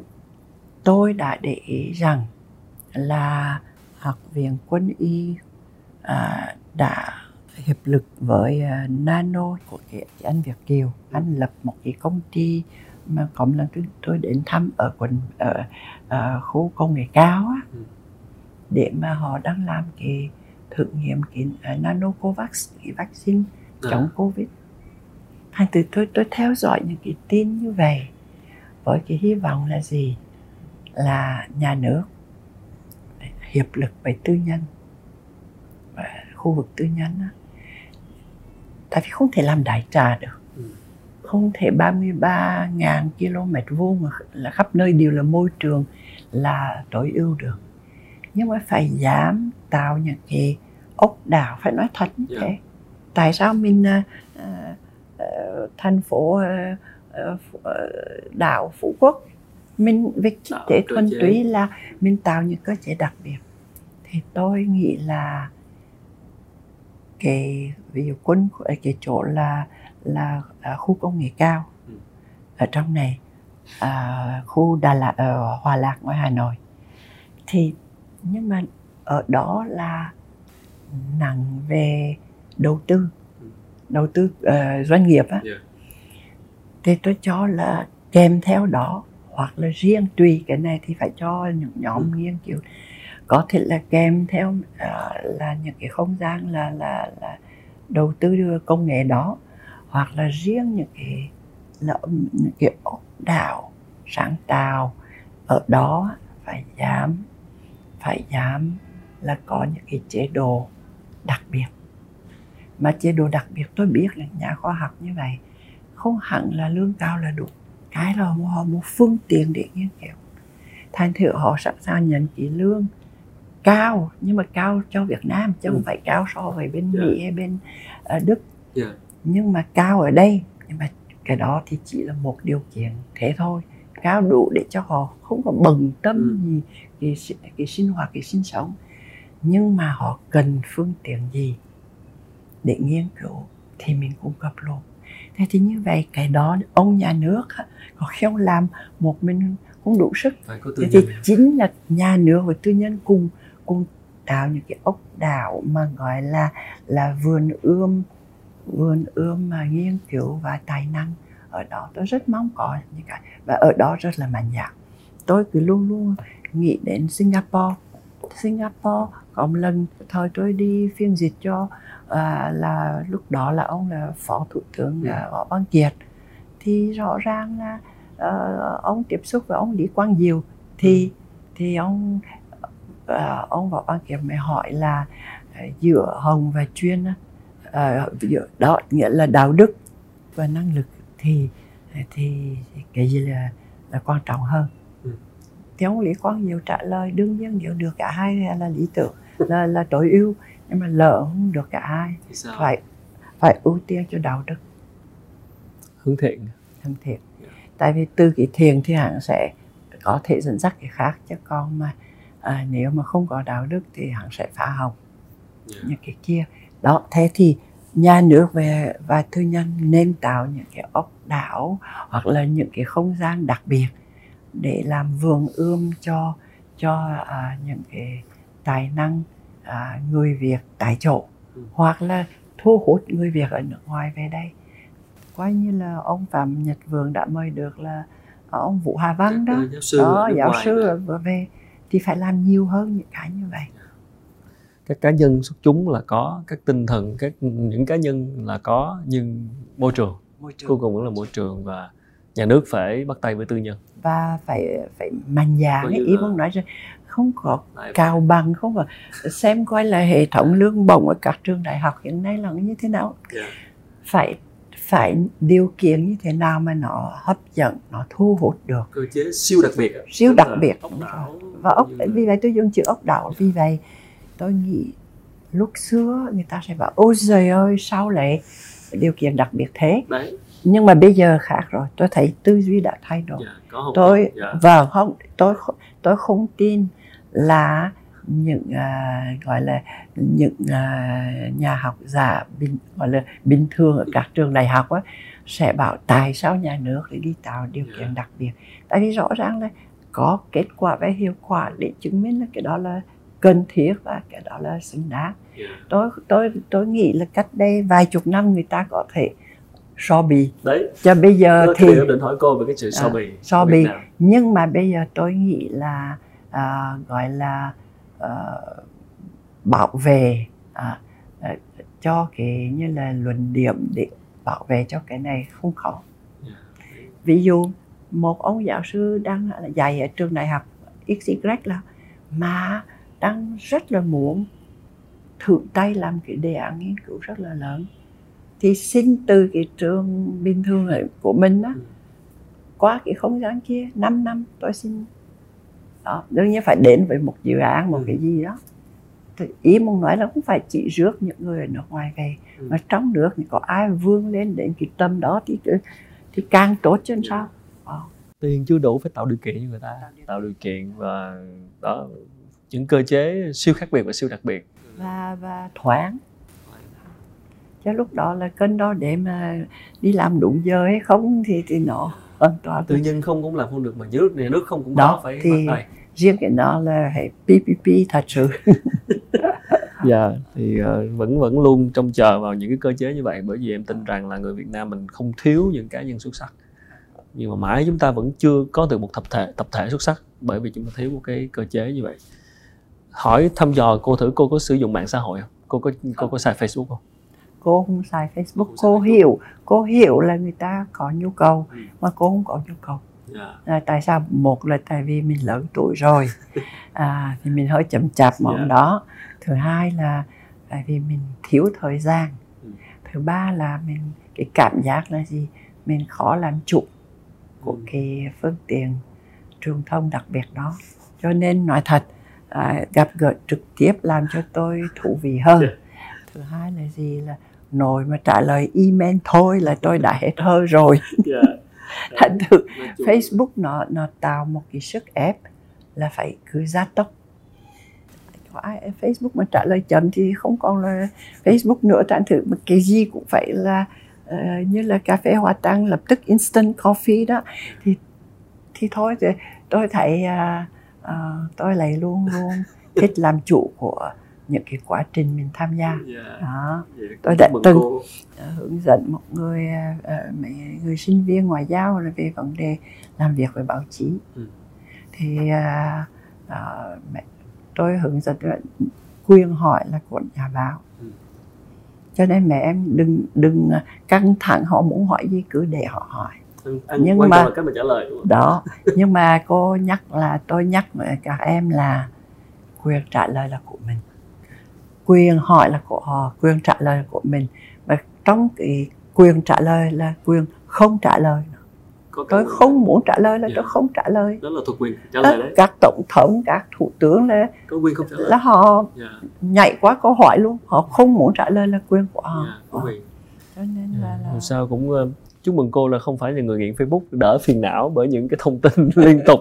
B: tôi đã để ý rằng là học viện quân y à, đã hiệp lực với uh, Nano của cái, cái anh Việt Kiều anh lập một cái công ty mà một lần tôi, tôi đến thăm ở quận ở uh, khu công nghệ cao á, ừ. để mà họ đang làm cái thử nghiệm cái uh, nano covax cái vaccine à. chống covid thành từ tôi tôi theo dõi những cái tin như vậy với cái hy vọng là gì là nhà nước hiệp lực với tư nhân và khu vực tư nhân á tại vì không thể làm đại trà được ừ. không thể 33.000 km vuông mà là khắp nơi đều là môi trường là tối ưu được nhưng mà phải dám tạo những cái ốc đảo phải nói thật như yeah. Dạ. thế tại sao mình uh, thành phố uh, uh, đảo phú quốc. Mình việc kinh tế thuần túy là mình tạo những cơ chế đặc biệt. Thì tôi nghĩ là cái ví dụ quân cái chỗ là là, là khu công nghệ cao.
A: Ừ.
B: ở trong này à, khu Đà Lạt ở Hòa Lạc ngoài Hà Nội. Thì nhưng mà ở đó là nặng về đầu tư. Đầu tư ờ, doanh nghiệp á
A: Yeah.
B: thì tôi cho là kèm theo đó hoặc là riêng tùy cái này thì phải cho những nhóm
A: Ừ.
B: nghiên cứu có thể là kèm theo ờ, là những cái không gian là là là đầu tư đưa công nghệ đó hoặc là riêng những cái là những cái ốc đảo sáng tạo ở đó phải dám phải dám là có những cái chế độ đặc biệt mà chế độ đặc biệt tôi biết là nhà khoa học như vậy không hẳn là lương cao là đủ cái là họ một phương tiện để nghiên cứu thành thử họ sẵn sàng nhận cái lương cao nhưng mà cao cho Việt Nam chứ
A: Ừ.
B: không phải cao so với bên
A: Dạ.
B: Mỹ hay bên ờ, Đức
A: Yeah.
B: nhưng mà cao ở đây nhưng mà cái đó thì chỉ là một điều kiện thế thôi cao đủ để cho họ không có bận tâm
A: Ừ.
B: gì cái, cái sinh hoạt cái sinh sống nhưng mà họ cần phương tiện gì để nghiên cứu thì mình cung cấp luôn thế thì như vậy cái đó ông nhà nước có khi ông làm một mình không đủ sức. Thế thì chính là nhà nước và tư nhân cùng cùng tạo những cái ốc đảo mà gọi là là vườn ươm vườn ươm mà nghiên cứu và tài năng. Ở đó tôi rất mong có những cái và ở đó rất là mạnh dạn tôi cứ luôn luôn nghĩ đến Singapore. Singapore có một lần thời tôi đi phiên dịch cho à, là lúc đó là ông là phó thủ tướng
A: Ừ.
B: à, võ văn kiệt thì rõ ràng là ờ, ông tiếp xúc với ông Lý Quang Diệu thì thì ông ờ, ông Võ Văn Kiệt mới hỏi là ờ, giữa hồng và chuyên ờ, giữa đó nghĩa là đạo đức và năng lực thì thì cái gì là là quan trọng hơn
A: Ừ.
B: thì ông Lý Quang Diệu trả lời đương nhiên nếu được cả hai là lý tưởng là là tối ưu nhưng mà lỡ không được cả hai phải phải ưu tiên cho đạo đức.
A: Hướng thiện.
B: Thân thiện. Tại vì từ cái thiền thì hẳn sẽ có thể dẫn dắt cái khác chứ còn mà. À, nếu mà không có đạo đức thì hẳn sẽ phá hỏng.
A: Yeah.
B: những cái kia. Đó thế thì nhà nước về và tư nhân nên tạo những cái ốc đảo hoặc là những cái không gian đặc biệt để làm vườn ươm cho cho à, những cái tài năng à, người Việt tại chỗ
A: Ừ.
B: hoặc là thu hút người Việt ở nước ngoài về đây. Coi như là ông Phạm Nhật Vượng đã mời được là ông Vũ Hà Văn đó.
A: ờ, giáo sư
B: đó giáo sư vừa về thì phải làm nhiều hơn những cái như vậy.
A: Các cá nhân xuất chúng là có các tinh thần các những cá nhân là có nhưng môi trường
B: môi
A: cuối cùng vẫn là môi trường và nhà nước phải bắt tay với tư nhân.
B: Và phải phải mạnh dạn ý
A: là-
B: muốn nói rằng không có cao bằng không có xem coi là hệ thống lương bổng ở các trường đại học hiện nay là như thế nào.
A: Yeah.
B: phải phải điều kiện như thế nào mà nó hấp dẫn nó thu hút được.
A: Cơ chế siêu đặc biệt.
B: Siêu đặc biệt,
A: ốc đảo
B: và ốc
A: như
B: vì vậy tôi dùng chữ ốc đảo vì vậy tôi nghĩ lúc xưa người ta sẽ bảo ôi giời ơi sao lại điều kiện đặc biệt thế?
A: Đấy.
B: Nhưng mà bây giờ khác rồi tôi thấy tư duy đã thay đổi.
A: Dạ, có không
B: tôi
A: dạ.
B: vâng không tôi tôi không tin là những à, gọi là những à, nhà học giả bình gọi là bình thường ở các trường đại học á, sẽ bảo tại sao nhà nước lại đi tạo điều
A: Dạ.
B: kiện đặc biệt tại vì rõ ràng là có kết quả và hiệu quả để chứng minh là cái đó là cần thiết và cái đó là xứng đáng
A: Dạ.
B: tôi tôi tôi nghĩ là cách đây vài chục năm người ta có thể so bì
A: đấy
B: cho bây giờ
A: Đó,
B: thì
A: định hỏi cô về cái sự so
B: À,
A: bì
B: so bì. Nhưng mà bây giờ tôi nghĩ là à, gọi là à, bảo vệ à, à, cho cái như là luận điểm để bảo vệ cho cái này không khó ví dụ một ông giáo sư đang dạy ở trường đại học XY là mà đang rất là muốn thử tay làm cái đề án nghiên cứu rất là lớn thì xin từ cái trường bình thường của mình á
A: Ừ.
B: qua cái không gian kia 5 năm tôi xin đó đương nhiên phải đến với một dự án một
A: Ừ.
B: cái gì đó thì ý muốn nói là không phải chỉ rước những người ở nước ngoài về
A: Ừ.
B: mà trong nước thì có ai vươn lên đến cái tâm đó thì thì càng tốt chứ sao Ờ.
A: tiền chưa đủ phải tạo điều kiện cho người ta tạo điều kiện và đó những cơ chế siêu khác biệt và siêu đặc biệt
B: và và thoáng cho lúc đó là cân đo để mà đi làm đúng giờ hay không thì thì nó hoàn toàn
A: tư nhân không cũng làm không được mà nhà nước nhà nước không cũng
B: đó
A: có phải
B: thì riêng cái đó là phải PPP thật sự
A: dạ thì uh, vẫn vẫn luôn trông chờ vào những cái cơ chế như vậy bởi vì em tin rằng là người Việt Nam mình không thiếu những cá nhân xuất sắc. Nhưng mà mãi chúng ta vẫn chưa có được một tập thể tập thể xuất sắc bởi vì chúng ta thiếu một cái cơ chế như vậy. Hỏi thăm dò cô thử cô có sử dụng mạng xã hội không? Cô có cô có xài Facebook không
B: cô không xài Facebook
A: Không xài
B: cô
A: Facebook.
B: hiểu cô hiểu là người ta có nhu cầu
A: Ừ.
B: mà cô không có nhu cầu
A: dạ
B: à, tại sao một là tại vì mình lớn tuổi rồi à, thì mình hơi chậm chạp món
A: Dạ.
B: đó thứ hai là tại vì mình thiếu thời gian
A: Ừ.
B: thứ ba là mình cái cảm giác là gì mình khó làm chủ của
A: Ừ.
B: cái phương tiện truyền thông đặc biệt đó cho nên nói thật à, gặp gỡ trực tiếp làm cho tôi thú vị hơn
A: Dạ.
B: thứ hai là gì là nội mà trả lời email thôi là tôi đã hết hơi rồi.
A: Dạ.
B: Thành thử Facebook nó nó tạo một cái sức ép là phải cứ gia tốc. Có ai Facebook mà trả lời chậm thì không còn là Facebook nữa. Thành thử mà cái gì cũng phải là ờ, như là cà phê hoa tăng lập tức instant coffee đó. Thì thì thôi thì tôi thấy à, à, tôi lại luôn luôn thích làm chủ của những cái quá trình mình tham gia
A: dạ
B: đó
A: Dạ,
B: Tôi đã từng-
A: cô.
B: ờ, hướng dẫn một người ờ, ờ, mấy người sinh viên ngoại giao là về vấn đề làm việc với báo chí
A: Ừ.
B: thì mẹ- tôi hướng dẫn quyền hỏi là của nhà báo
A: Ừ.
B: cho nên mẹ em đừng đừng căng thẳng họ muốn hỏi gì cứ để họ hỏi
A: Anh-
B: Nhưng
A: quan
B: mà-
A: là cách mà trả lời đúng không?
B: đó nhưng mà cô nhắc là tôi nhắc với các em là quyền trả lời là của mình quyền hỏi là của họ quyền trả lời là của mình. Và trong cái quyền trả lời là quyền không trả lời.
A: Có
B: tôi không muốn trả lời là
A: Dạ.
B: tôi không trả lời.
A: Đó là thuộc quyền trả lời đấy.
B: các tổng thống các thủ tướng là
A: có quyền không trả lời.
B: là họ
A: dạ.
B: nhảy qua câu hỏi luôn. Họ không muốn trả lời là quyền của họ.
A: Dạ có quyền.
B: Cho nên là, là
A: Dù sao cũng ờ, chúc mừng cô là không phải là người nghiện Facebook đỡ phiền não bởi những cái thông tin liên tục.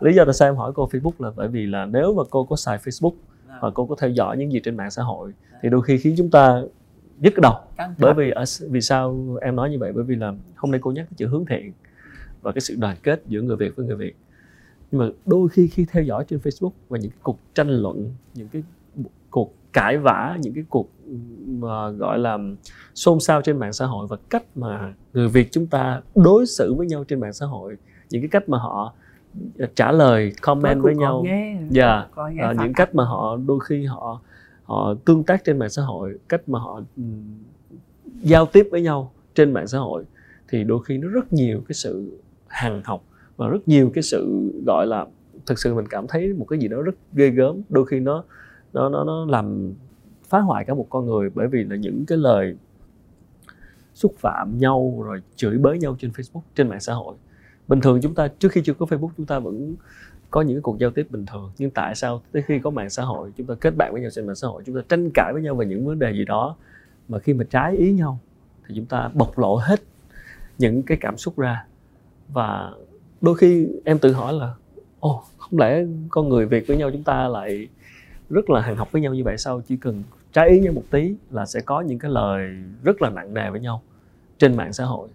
A: Lý do tại sao em hỏi cô Facebook là bởi vì là nếu mà cô có xài Facebook và cô có theo dõi những gì trên mạng xã hội. Thì đôi khi khiến chúng ta nhức đầu. Bởi vì ở vì sao em nói như vậy? Bởi vì là hôm nay cô nhắc cái chữ hướng thiện và cái sự đoàn kết giữa người Việt với người Việt. Nhưng mà đôi khi khi theo dõi trên Facebook và những cái cuộc tranh luận những cái cuộc cãi vã những cái cuộc mà gọi là xôn xao trên mạng xã hội và cách mà người Việt chúng ta đối xử với nhau trên mạng xã hội những cái cách mà họ trả lời comment với nhau. Dạ.
B: nghe
A: à,
B: phản
A: những cách mà họ đôi khi họ họ tương tác trên mạng xã hội cách mà họ ừm, giao tiếp với nhau trên mạng xã hội thì đôi khi nó rất nhiều cái sự hằng học và rất nhiều cái sự gọi là thực sự mình cảm thấy một cái gì đó rất ghê gớm. Đôi khi nó nó nó nó làm phá hoại cả một con người bởi vì là những cái lời xúc phạm nhau rồi chửi bới nhau trên Facebook trên mạng xã hội bình thường chúng ta, trước khi chưa có Facebook, chúng ta vẫn có những cái cuộc giao tiếp bình thường. Nhưng tại sao tới khi có mạng xã hội, chúng ta kết bạn với nhau trên mạng xã hội, chúng ta tranh cãi với nhau về những vấn đề gì đó mà khi mà trái ý nhau, thì chúng ta bộc lộ hết những cái cảm xúc ra. Và đôi khi em tự hỏi là, ồ, không lẽ con người việt với nhau chúng ta lại rất là hàng học với nhau như vậy? Sao chỉ cần trái ý nhau một tí là sẽ có những cái lời rất là nặng nề với nhau trên mạng xã hội?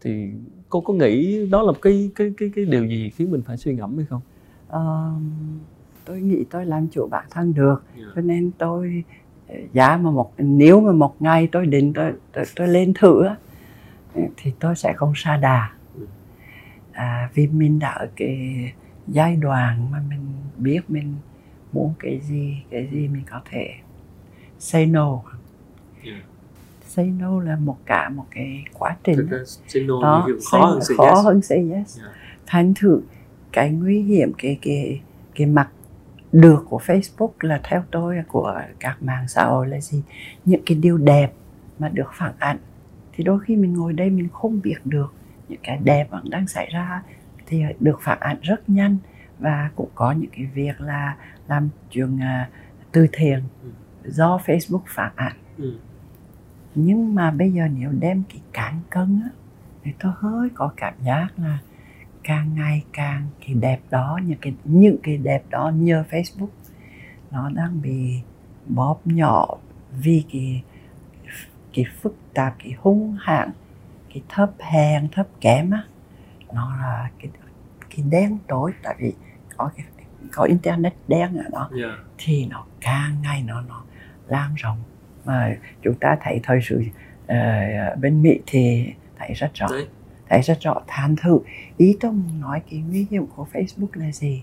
A: Thì cô có nghĩ đó là cái cái cái cái điều gì khiến mình phải suy ngẫm hay không
B: Ờ, tôi nghĩ tôi làm chủ bản thân được
A: Dạ.
B: cho nên tôi ờ, giá mà một nếu mà một ngày tôi định tôi tôi, tôi lên thử á, thì tôi sẽ không sa đà
A: Ừ.
B: à, vì mình đã ở cái giai đoạn mà mình biết mình muốn cái gì cái gì mình có thể say no
A: Yeah.
B: Say no là một cả một cái quá trình
A: ra say no
B: đó
A: khi khó hơn say
B: khó
A: yes.
B: hơn say yes
A: Yeah.
B: thành thử cái nguy hiểm cái cái cái mặt được của Facebook là theo tôi của các mạng xã hội là gì những cái điều đẹp mà được phản ảnh thì đôi khi mình ngồi đây mình không biết được những cái đẹp vẫn đang xảy ra thì được phản ảnh rất nhanh và cũng có những cái việc là làm chuyện à, từ thiện
A: Ừ.
B: do Facebook phản ảnh
A: Ừ.
B: nhưng mà bây giờ nếu đem cái cán cân á thì tôi hơi có cảm giác là càng ngày càng cái đẹp đó những cái những cái đẹp đó nhờ Facebook nó đang bị bóp nhỏ vì cái cái phức tạp cái hung hãn cái thấp hèn thấp kém á. Nó là cái cái đen tối tại vì có cái có internet đen ở đó. Yeah. thì nó càng ngày nó nó lan rộng mà chúng ta thấy thời sự uh, bên mỹ thì thấy rất rõ Đấy. thấy rất rõ than thử ý tôi nói cái nguy hiểm của facebook là gì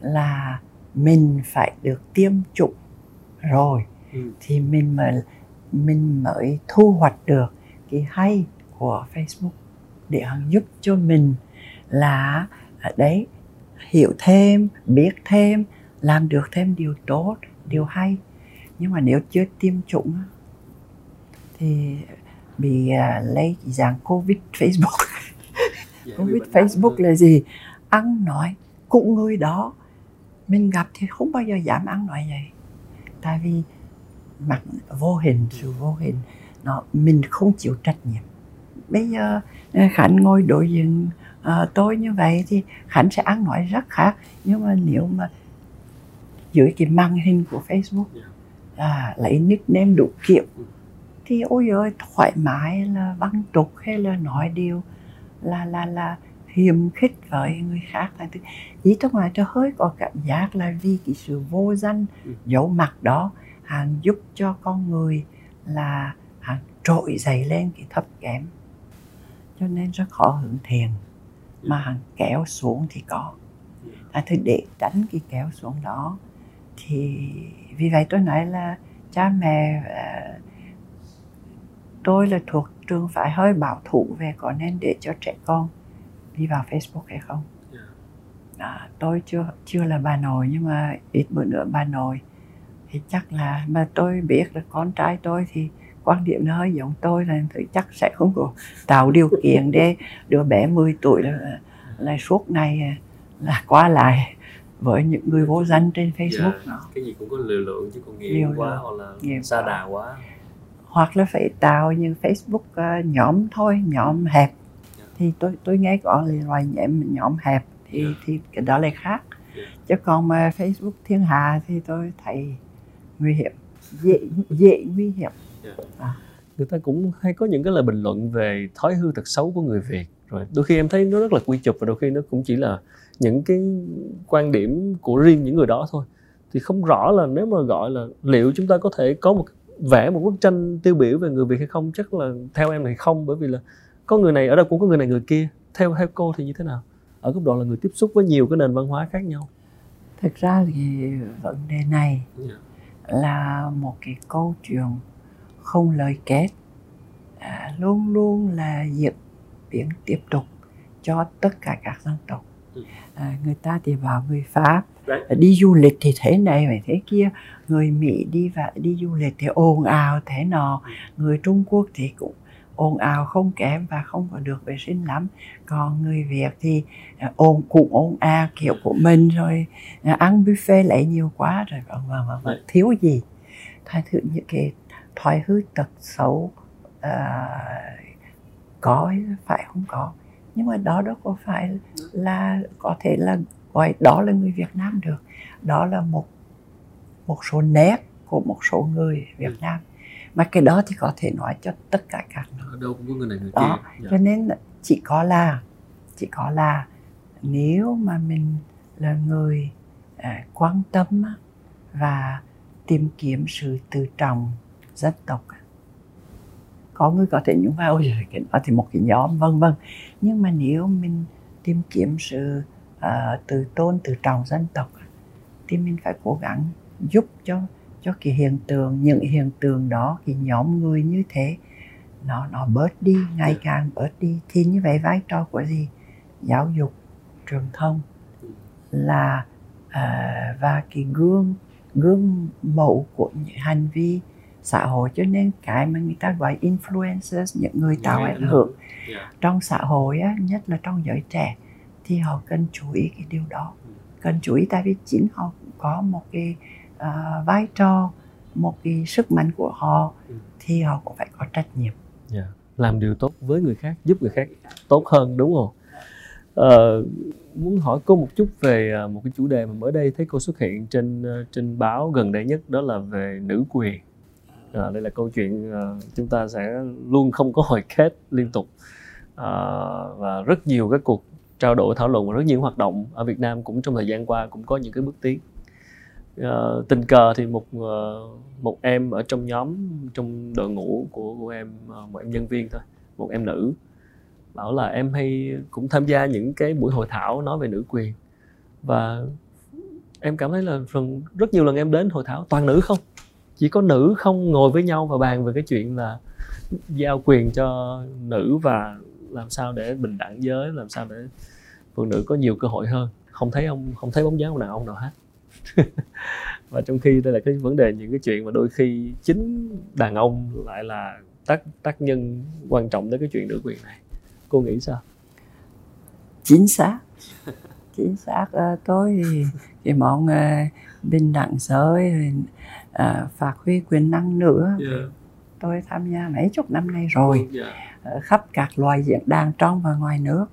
B: là mình phải được tiêm chủng rồi ừ. thì mình mới mình mới thu hoạch được cái hay của Facebook để giúp cho mình là ở đấy hiểu thêm biết thêm làm được thêm điều tốt điều hay nhưng mà nếu chưa tiêm chủng thì bị uh, lấy dạng covid facebook. Dạ, covid facebook là gì? Ăn nói cũng người đó. Mình gặp thì không bao giờ dám ăn nói vậy. Tại vì mặt vô hình sự vô hình nó mình không chịu trách nhiệm. Bây giờ ờ, khánh ngồi đối diện uh, tôi như vậy thì khánh sẽ ăn nói rất khác. Nhưng mà nếu mà dưới cái màn hình của facebook dạ. À, lấy nickname đủ kiểu. Ừ. thì ôi ơi thoải mái là văn tục hay là nói điều là là là hiềm khích với người khác. Ý tôi ngoài cho hơi có cảm giác là vì cái sự vô danh ừ. dấu mặt đó hàng giúp cho con người là hàng trội dậy lên cái thấp kém. Cho nên rất khó hưởng thiền mà hàng kéo xuống thì có. À, thì để tránh cái kéo xuống đó thì vì vậy tôi nói là cha mẹ uh, tôi là thuộc trường phải hơi bảo thủ về có nên để cho trẻ con đi vào Facebook hay không. À, tôi chưa chưa là bà nội nhưng mà ít bữa nữa bà nội thì chắc là mà tôi biết là con trai tôi thì quan điểm nó hơi giống tôi là thì chắc sẽ không có tạo điều kiện để đứa bé 10 tuổi là, là suốt ngày là qua lại với những người vô danh trên Facebook
A: dạ, đó. cái gì cũng có liều lượng chứ còn nhiều quá hoặc là nhiều xa đà quá
B: hoặc là phải tạo những Facebook uh, nhóm thôi nhóm hẹp yeah. thì tôi tôi nghe có là loài nhóm nhóm hẹp thì yeah. thì cái đó là khác yeah. chứ còn mà Facebook thiên hạ thì tôi thấy nguy hiểm dễ dễ nguy hiểm
A: yeah. à. người ta cũng hay có những cái lời bình luận về thói hư tật xấu của người Việt rồi đôi khi em thấy nó rất là quy chụp và đôi khi nó cũng chỉ là những cái quan điểm của riêng những người đó thôi thì không rõ là nếu mà gọi là liệu chúng ta có thể có một vẽ một bức tranh tiêu biểu về người Việt hay không chắc là theo em thì không bởi vì là có người này ở đâu cũng có người này người kia theo theo cô thì như thế nào ở góc độ là người tiếp xúc với nhiều cái nền văn hóa khác nhau
B: thực ra thì vấn đề này yeah. Dạ. là một cái câu chuyện không lời kết à, luôn luôn là diễn biến tiếp tục cho tất cả các dân tộc. À, người ta thì vào người pháp Đấy. đi du lịch thì thế này vậy thế kia. Người mỹ đi và đi du lịch thì ồn ào thế nọ. Ừ. người trung quốc thì cũng ồn ào không kém và không có được vệ sinh lắm. Còn người việt thì à, ồn cũng ồn ào kiểu của mình rồi à, ăn buffet lại nhiều quá rồi vân vân vân vân thiếu gì? Thay thử những cái thói hư tật xấu uh, có phải không có nhưng mà đó đâu có phải là có thể là gọi đó là người Việt Nam được đó là một một số nét của một số người Việt ừ. Nam mà cái đó thì có thể nói cho tất cả các
A: ở đâu cũng có người này người
B: đó
A: kia.
B: Dạ. cho nên chỉ có là chỉ có là nếu mà mình là người à, quan tâm và tìm kiếm sự tự trọng dân tộc có người có thể nhúng vào cái đó thì một cái nhóm vân vân. Nhưng mà nếu mình tìm kiếm sự uh, từ tôn từ trọng dân tộc thì mình phải cố gắng giúp cho cho cái hiện tượng những hiện tượng đó cái nhóm người như thế nó nó bớt đi ngày càng bớt đi. Thì như vậy vai trò của gì? Giáo dục truyền thông là uh, và cái gương gương mẫu của những hành vi xã hội cho nên cái mà người ta gọi influencers những người tạo ảnh hưởng yeah. Dạ. trong xã hội á, nhất là trong giới trẻ thì họ cần chú ý cái điều đó ừ. cần chú ý tại vì chính họ có một cái uh, vai trò một cái sức mạnh của họ ừ. thì họ cũng phải có trách nhiệm
A: yeah. Dạ. làm điều tốt với người khác giúp người khác tốt hơn đúng không uh, muốn hỏi cô một chút về ờ, một cái chủ đề mà mới đây thấy cô xuất hiện trên ờ, trên báo gần đây nhất đó là về nữ quyền à, đây là câu chuyện à, chúng ta sẽ luôn không có hồi kết liên tục. À, và rất nhiều các cuộc trao đổi thảo luận và rất nhiều hoạt động ở Việt Nam cũng trong thời gian qua cũng có những cái bước tiến. À, tình cờ thì một à, một em ở trong nhóm trong đội ngũ của của em à, một em nhân viên thôi một em nữ. Bảo là em hay cũng tham gia những cái buổi hội thảo nói về nữ quyền. Và em cảm thấy là phần rất nhiều lần em đến hội thảo toàn nữ không? Chỉ có nữ không ngồi với nhau và bàn về cái chuyện là giao quyền cho nữ và làm sao để bình đẳng giới, làm sao để phụ nữ có nhiều cơ hội hơn. Không thấy ông, không thấy bóng dáng ông nào ông nào hết. Và trong khi đây là cái vấn đề, những cái chuyện mà đôi khi chính đàn ông lại là tác tác nhân quan trọng tới cái chuyện nữ quyền này. Cô nghĩ sao?
B: Chính xác. Chính xác. Ờ, tôi thì cái mong bình đẳng giới à, phát huy quyền năng nữa yeah. tôi tham gia mấy chục năm nay rồi yeah. Ờ, khắp các loài diễn đàn trong và ngoài nước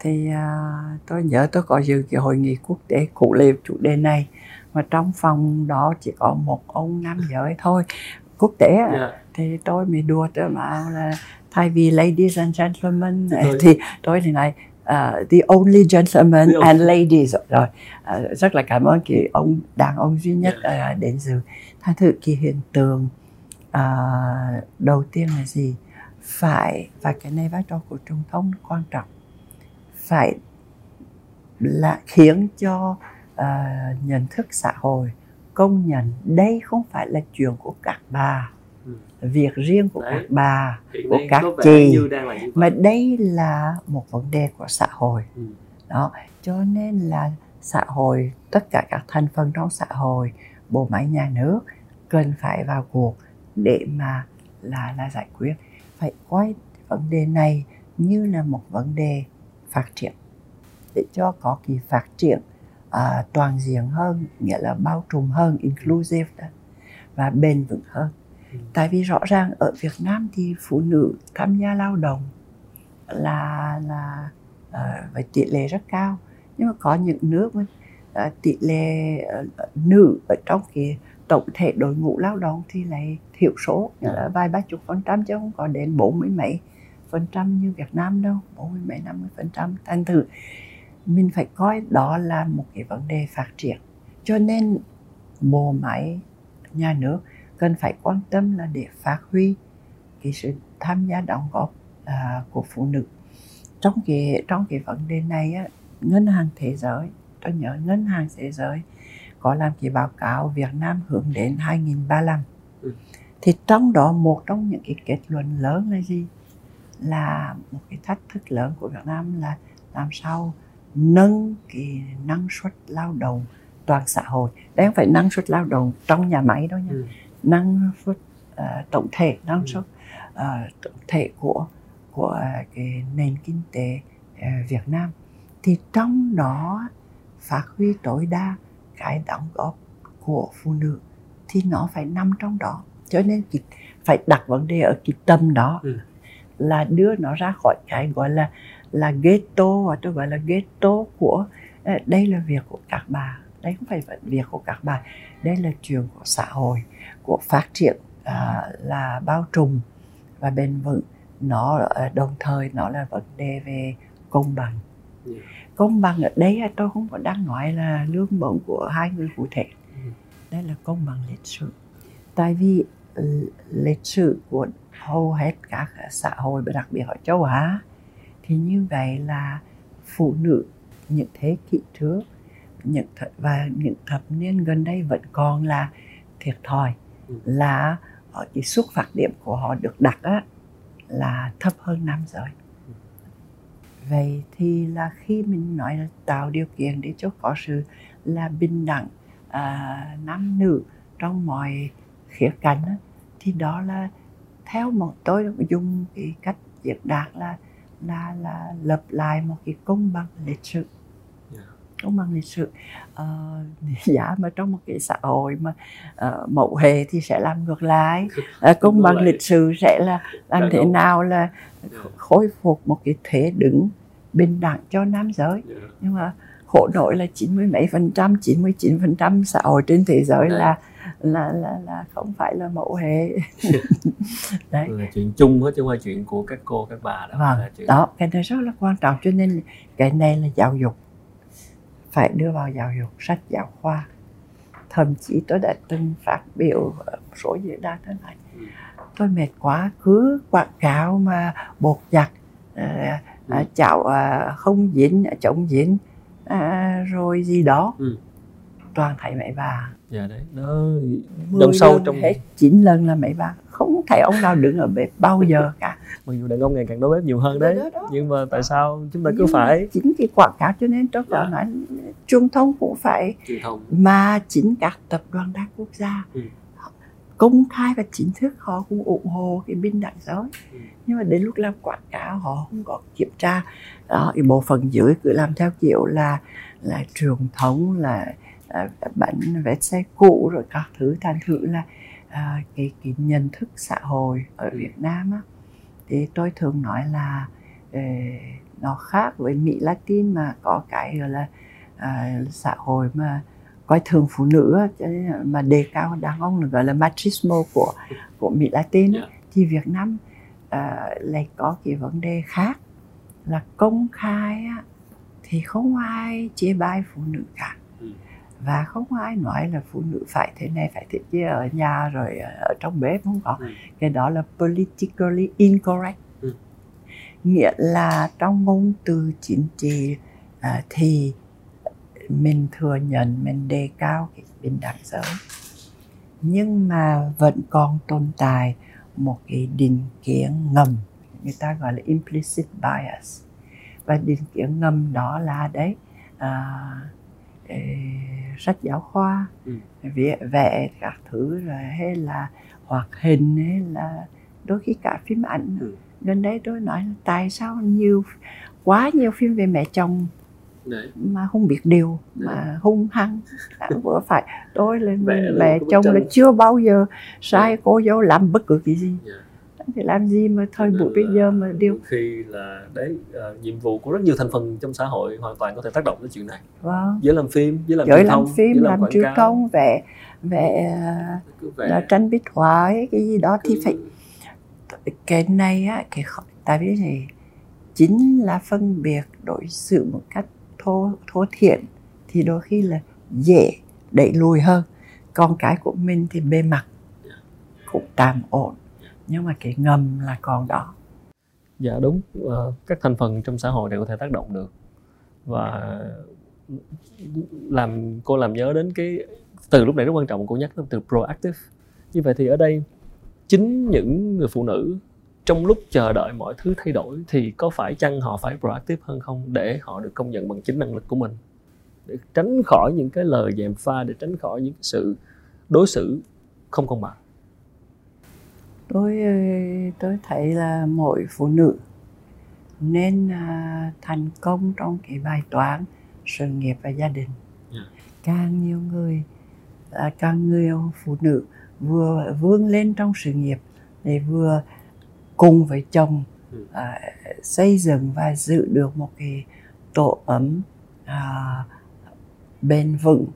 B: thì à, tôi nhớ tôi có dự cái hội nghị quốc tế cụ lệ chủ đề này mà trong phòng đó chỉ có một ông nam giới thôi quốc tế yeah. thì tôi mới đùa tôi bảo là thay vì ladies and gentlemen thì tôi thì này uh, the only gentlemen the and ladies. Rồi uh, rất là cảm ơn cái ông đàn ông duy nhất uh, đến dự. Thay thử cái hiện tượng uh, đầu tiên là gì? Phải và cái này vai trò của truyền thông quan trọng. Phải là khiến cho uh, nhận thức xã hội công nhận đây không phải là chuyện của các bà việc riêng của Đấy. các bà Hiện của các chị. mà đây là một vấn đề của xã hội. Ừ. đó cho nên là xã hội tất cả các thành phần trong xã hội bộ máy nhà nước cần phải vào cuộc để mà là là giải quyết. Phải coi vấn đề này như là một vấn đề phát triển. Để cho có kỳ phát triển à, toàn diện hơn nghĩa là bao trùm hơn inclusive đó và bền vững hơn tại vì rõ ràng ở Việt Nam thì phụ nữ tham gia lao động là là uh, với tỷ lệ rất cao. Nhưng mà có những nước uh, tỷ lệ uh, nữ ở trong cái tổng thể đội ngũ lao động thì lại thiểu số là vài ba chục phần trăm chứ không có đến bốn mươi mấy phần trăm như Việt Nam đâu bốn mươi mấy năm mươi phần trăm. Thành thử mình phải coi đó là một cái vấn đề phát triển. Cho nên bộ máy nhà nước cần phải quan tâm là để phát huy cái sự tham gia đóng góp à, của phụ nữ. Trong cái trong cái vấn đề này á, ngân hàng thế giới tôi nhớ ngân hàng thế giới có làm cái báo cáo Việt Nam hướng đến 2035 ừ. thì trong đó một trong những cái kết luận lớn là gì? Là một cái thách thức lớn của Việt Nam là làm sao nâng cái năng suất lao động toàn xã hội. Đây không phải năng suất lao động trong nhà máy đâu nha. Ừ năng suất uh, tổng thể năng ừ. suất uh, tổng thể của của cái nền kinh tế uh, Việt Nam thì trong đó phát huy tối đa cái đóng góp của phụ nữ thì nó phải nằm trong đó cho nên phải đặt vấn đề ở cái tâm đó ừ. là đưa nó ra khỏi cái gọi là là ghetto và tôi gọi là ghetto của đây là việc của các bà đây không phải việc của các bà đây là chuyện của xã hội của phát triển à, là bao trùm và bền vững. Nó à, đồng thời nó là vấn đề về công bằng. Yeah. công bằng ở đây tôi không có đang nói là lương bổng của hai người cụ thể. Mm. đây là công bằng lịch sử. Tại vì lịch sử của hầu hết các xã hội và đặc biệt ở châu Á thì như vậy là phụ nữ những thế kỷ trước những th- và những thập niên gần đây vẫn còn là thiệt thòi ừ. là ở cái xuất phát điểm của họ được đặt á, là thấp hơn nam giới ừ. vậy thì là khi mình nói là tạo điều kiện để cho có sự là bình đẳng à, nam nữ trong mọi khía cạnh á, thì đó là theo một tôi dùng cái cách diễn đạt là là là lập lại một cái công bằng lịch sử công bằng lịch sử uh, giả mà trong một cái xã hội mà uh, mẫu hệ thì sẽ làm ngược lại. Uh, công bằng lịch sử sẽ là làm thế nào là khôi phục một cái thế đứng bình đẳng cho nam giới.
A: Yeah.
B: nhưng mà khổ nổi là chín mươi mấy phần trăm 99 phần trăm xã hội trên thế giới là là là là không phải là mẫu hệ. Đấy.
A: Là chuyện chung hết chứ không phải chuyện của các cô các bà đâu.
B: Vâng
A: là chuyện
B: đó cái này rất là quan trọng cho nên cái này là giáo dục phải đưa vào giáo dục sách giáo khoa thậm chí tôi đã từng phát biểu ở số diễn đàn thế này
A: Ừ.
B: tôi mệt quá cứ quảng cáo mà bột giặt à, à,
A: Ừ.
B: chảo à, không dính chống dính à, rồi gì đó
A: Ừ.
B: toàn thấy mấy bà
A: dạ đấy nó sau
B: lần
A: trong
B: hết chín lần là mấy bà không thấy ông nào đứng ở bếp bao giờ cả.
A: Mặc dù đàn ông ngày càng đối bếp nhiều hơn đấy
B: Đó, đó,
A: nhưng mà tại sao chúng ta cứ
B: Nhưng mà
A: phải?
B: chính cái quảng cáo cho nên tôi có
A: Dạ.
B: nói truyền thông cũng phải
A: truyền thông.
B: mà chính các tập đoàn đa quốc gia.
A: Ừ.
B: công khai và chính thức họ cũng ủng hộ cái bình đẳng giới.
A: Ừ.
B: nhưng mà đến lúc làm quảng cáo họ không có kiểm tra. Đó bộ phận dưới cứ làm theo kiểu là là truyền thống là à, bánh vết xe cũ rồi các thứ thành thử là à, cái cái nhận thức xã hội ở. Việt Nam á thì tôi thường nói là ờ, nó khác với Mỹ Latin mà có cái gọi là à, xã hội mà coi thường phụ nữ mà đề cao đàn ông là gọi là machismo của của Mỹ Latin.
A: Yeah.
B: thì Việt Nam à, lại có cái vấn đề khác là công khai á, thì không ai chê bai phụ nữ cả. Và không ai nói là phụ nữ phải thế này phải thế kia ở nhà rồi ở trong bếp không có
A: Ừ.
B: cái đó là politically incorrect
A: Ừ.
B: nghĩa là trong ngôn từ chính trị à, thì mình thừa nhận mình đề cao cái bình đẳng giới nhưng mà vẫn còn tồn tại một cái định kiến ngầm người ta gọi là implicit bias và định kiến ngầm đó là đấy à, sách giáo khoa
A: Ừ.
B: vẽ vẽ các thứ rồi hay là hoạt hình hay là đôi khi cả phim ảnh.
A: Ừ.
B: gần đây tôi nói là tại sao nhiều quá nhiều phim về mẹ chồng
A: đấy.
B: mà không biết điều mà hung hăng. Vừa phải tôi là
A: Mẹ
B: mẹ chồng là chưa bao giờ sai cô dâu làm bất cứ cái gì.
A: Dạ.
B: Thì làm gì mà thời buổi bây giờ mà điều
A: đôi khi là đấy ờ, nhiệm vụ của rất nhiều thành phần trong xã hội hoàn toàn có thể tác động tới chuyện này.
B: Vâng.
A: Giới làm phim giới làm
B: giới làm
A: thông
B: phim làm
A: quảng
B: truyền thông vẽ vẽ à,
A: cứ vẽ.
B: là tranh bích họa ấy, cái gì đó thì
A: cứ-
B: phải cái này á cái tại vì này chính là phân biệt đối xử một cách thô thô thiện thì đôi khi là dễ đẩy lùi hơn. Còn cái của mình thì bề mặt cũng tạm ổn nhưng mà cái ngầm là còn đó.
A: Dạ đúng. Ờ, các thành phần trong xã hội đều có thể tác động được. Và làm, cô làm nhớ đến cái, từ lúc nãy rất quan trọng cô nhắc đến từ proactive. Như vậy thì ở đây, chính những người phụ nữ trong lúc chờ đợi mọi thứ thay đổi thì có phải chăng họ phải proactive hơn không để họ được công nhận bằng chính năng lực của mình? Để tránh khỏi những cái lời dèm pha, để tránh khỏi những cái sự đối xử không công bằng
B: tôi ờ, tôi thấy là mỗi phụ nữ nên à, thành công trong cái bài toán sự nghiệp và gia đình
A: Yeah.
B: càng nhiều người à, càng nhiều phụ nữ vừa vươn lên trong sự nghiệp để vừa cùng với chồng
A: Ừ.
B: à, xây dựng và giữ được một cái tổ ấm à, bền vững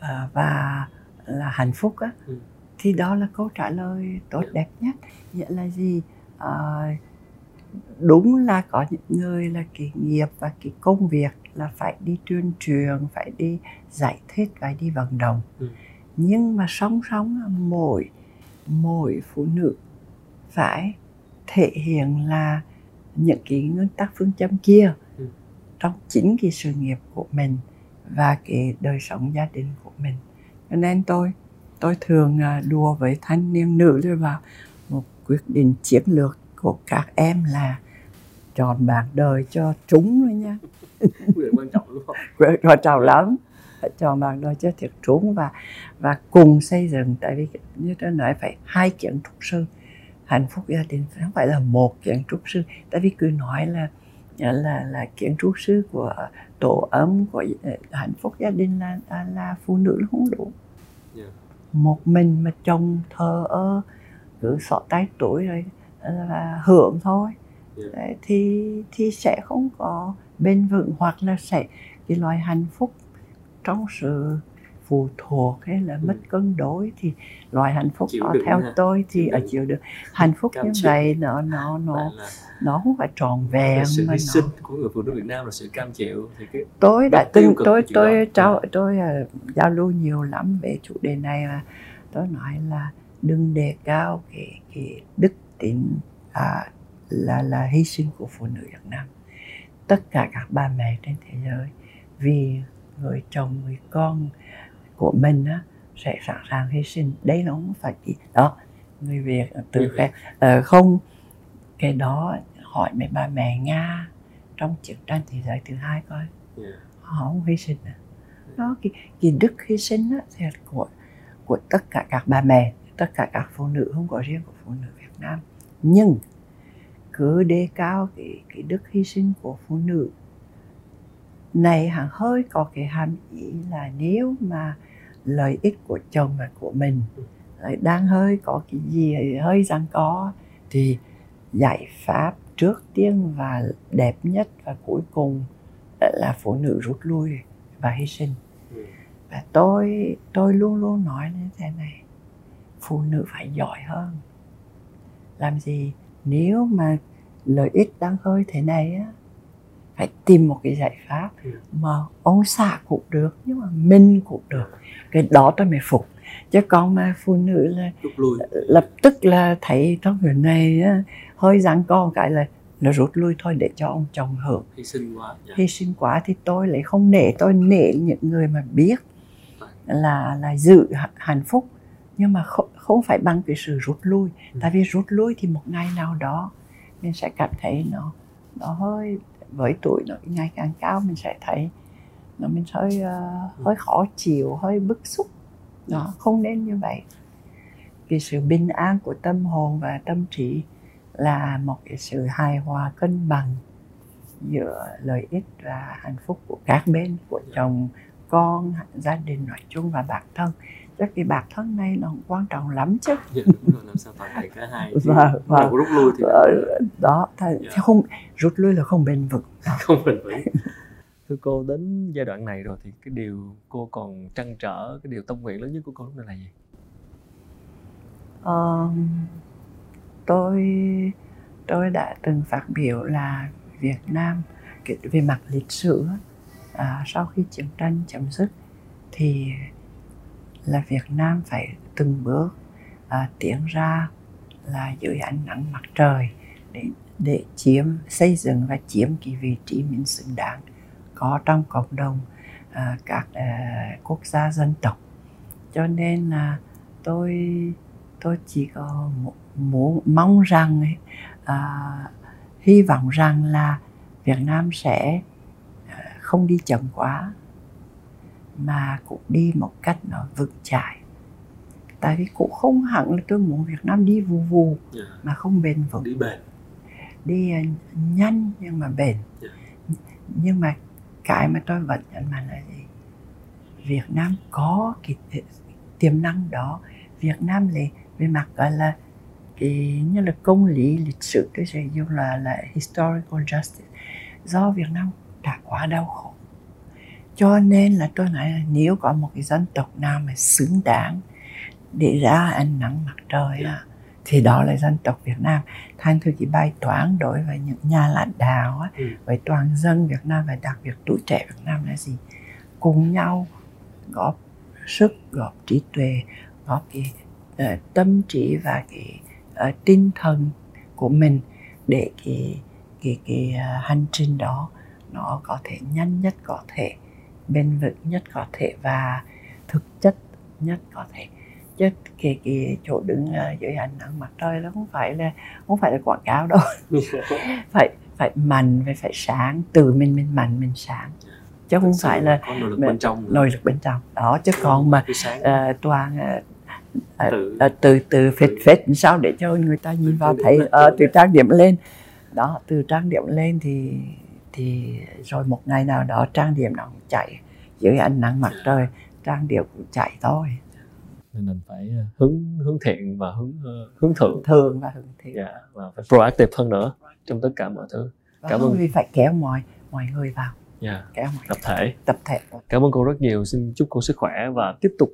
B: à, và là hạnh phúc á
A: Ừ.
B: thì đó là câu trả lời tốt đẹp nhất nghĩa là gì à, đúng là có những người là cái nghiệp và cái công việc là phải đi tuyên truyền phải đi giải thích phải đi vận động
A: Ừ.
B: nhưng mà song song là mỗi mỗi phụ nữ phải thể hiện là những cái nguyên tắc phương châm kia
A: Ừ.
B: trong chính cái sự nghiệp của mình và cái đời sống gia đình của mình cho nên tôi tôi thường à, đùa với thanh niên nữ tôi vào một quyết định chiến lược của các em là chọn bạn đời cho trúng rồi nha.
A: Quan trọng đúng không?
B: Quan trọng lắm. Phải chọn bạn đời cho thiệt trúng và và cùng xây dựng. Tại vì như tôi nói phải hai kiến trúc sư. Hạnh phúc gia đình không phải là một kiến trúc sư? Tại vì cứ nói là là là kiến trúc sư của tổ ấm của ờ, hạnh phúc gia đình là là, là phụ nữ là không đủ.
A: Yeah.
B: Một mình mà chồng thờ ơ cứ xỏ tay tuổi rồi là hưởng thôi yeah. thì thì sẽ không có bền vững hoặc là sẽ cái loại hạnh phúc trong sự phụ thuộc hay là mất ừ. cân đối thì loại hạnh phúc chịu đó theo ha. tôi thì chịu ở chịu được hạnh phúc Cam như chịu. vậy nó nó nó nó không phải tròn vẹn
A: sự hy sinh nó... của người phụ nữ Việt Nam là sự cam chịu thì cái
B: tôi đã từng tôi tôi trao tôi, tôi uh, giao lưu nhiều lắm về chủ đề này mà tôi nói là đừng đề cao cái cái đức tính à, là là hy sinh của phụ nữ Việt Nam tất cả các bà mẹ trên thế giới vì người chồng người con của mình á, sẽ sẵn sàng hy sinh. Đấy nó không phải chỉ đó người việt từ phép uh, không cái đó hỏi mấy bà mẹ nga trong chiến tranh thế giới thứ hai coi. Yeah. họ không hy sinh à. đó cái, cái đức hy sinh á, thì của của tất cả các bà mẹ tất cả các phụ nữ không có riêng của phụ nữ Việt Nam. Nhưng cứ đề cao cái cái đức hy sinh của phụ nữ này hàng hơi có cái hàm ý là nếu mà lợi ích của chồng và của mình đang hơi có cái gì hơi rằng có thì giải pháp trước tiên và đẹp nhất và cuối cùng là phụ nữ rút lui và hy sinh. Và tôi tôi luôn luôn nói như thế này phụ nữ phải giỏi hơn. Làm gì? Nếu mà lợi ích đang hơi thế này á phải tìm một cái giải pháp ừ. mà ông xã cũng được nhưng mà mình cũng được. Cái đó tôi mới phục. Chứ còn mà phụ nữ là lập tức là thấy trong người này hơi giằng con cái là nó rút lui thôi để cho ông chồng hưởng.
A: Hy sinh quá
B: dạ. hy sinh quá thì tôi lại không nể tôi nể những người mà biết là là giữ hạnh phúc. Nhưng mà không, không phải bằng cái sự rút lui. Ừ. tại vì rút lui thì một ngày nào đó mình sẽ cảm thấy nó nó hơi với tuổi nó ngày càng cao mình sẽ thấy nó mình hơi uh, hơi khó chịu hơi bức xúc. Nó không nên như vậy. Cái sự bình an của tâm hồn và tâm trí là một cái sự hài hòa cân bằng giữa lợi ích và hạnh phúc của các bên của chồng con gia đình nói chung và bản thân chắc cái bản thân này nó quan trọng lắm chứ.
A: Dạ, đúng rồi, làm sao toàn thể cả hai. Và, và rút lui thì
B: ờ, đó thì dạ. không rút lui là không bền vững.
A: Không bền vững. Thưa cô đến giai đoạn này rồi thì cái điều cô còn trăn trở cái điều tâm nguyện lớn nhất của cô lúc này là gì?
B: Uh, tôi tôi đã từng phát biểu là Việt Nam về mặt lịch sử à, sau khi chiến tranh chấm dứt thì là Việt Nam phải từng bước à, tiến ra là dưới ánh nắng mặt trời để để chiếm xây dựng và chiếm cái vị trí mình xứng đáng có trong cộng đồng à, các à, quốc gia dân tộc. Cho nên là tôi tôi chỉ có muốn mong rằng à, hy vọng rằng là Việt Nam sẽ à, không đi chậm quá mà cũng đi một cách nó vững chãi. Tại vì cũng không hẳn là tôi muốn Việt Nam đi vù vù yeah. Mà không bền vững.
A: Đi bền.
B: Đi uh, nhanh nhưng mà bền. Yeah. Nhưng mà cái mà tôi vẫn nhận mạnh là gì? Việt Nam có cái tiềm năng đó. Việt Nam là về mặt gọi là cái như là công lý lịch sử tôi sẽ dùng là là historical justice. Do Việt Nam đã quá đau khổ cho nên là tôi nói là nếu có một cái dân tộc nào mà xứng đáng để ra ánh nắng mặt trời à, thì đó là dân tộc Việt Nam. Thành thử cái bài toán đối với những nhà lãnh đạo ừ. với toàn dân Việt Nam và đặc biệt tuổi trẻ Việt Nam là gì? Cùng nhau góp sức góp trí tuệ góp cái uh, tâm trí và cái uh, tinh thần của mình để cái cái cái uh, hành trình đó nó có thể nhanh nhất có thể bền vững nhất có thể và thực chất nhất có thể. Chứ cái cái chỗ đứng dưới ánh nắng mặt trời nó không phải là không phải là quảng cáo đâu. Phải phải mạnh phải phải sáng từ mình mình mạnh mình sáng. Chứ không phải là
A: nội lực bên trong
B: nội lực bên trong. Đó chứ còn mà uh, toàn uh, từ từ từ phết phết sao để cho người ta nhìn vào thấy uh, từ trang điểm lên. Đó từ trang điểm lên thì thì rồi một ngày nào đó trang điểm nó chạy dưới ánh nắng mặt trời trang điểm cũng chạy thôi.
A: Nên mình phải hướng hướng thiện và hướng hướng thượng.
B: Thường và hướng thiện.
A: Yeah, và phải proactive hơn nữa trong tất cả mọi thứ.
B: Cảm ơn. vì phải kéo mọi mọi người vào.
A: Yeah.
B: kéo mọi
A: tập thể.
B: tập thể.
A: Cảm ơn cô rất nhiều. Xin chúc cô sức khỏe và tiếp tục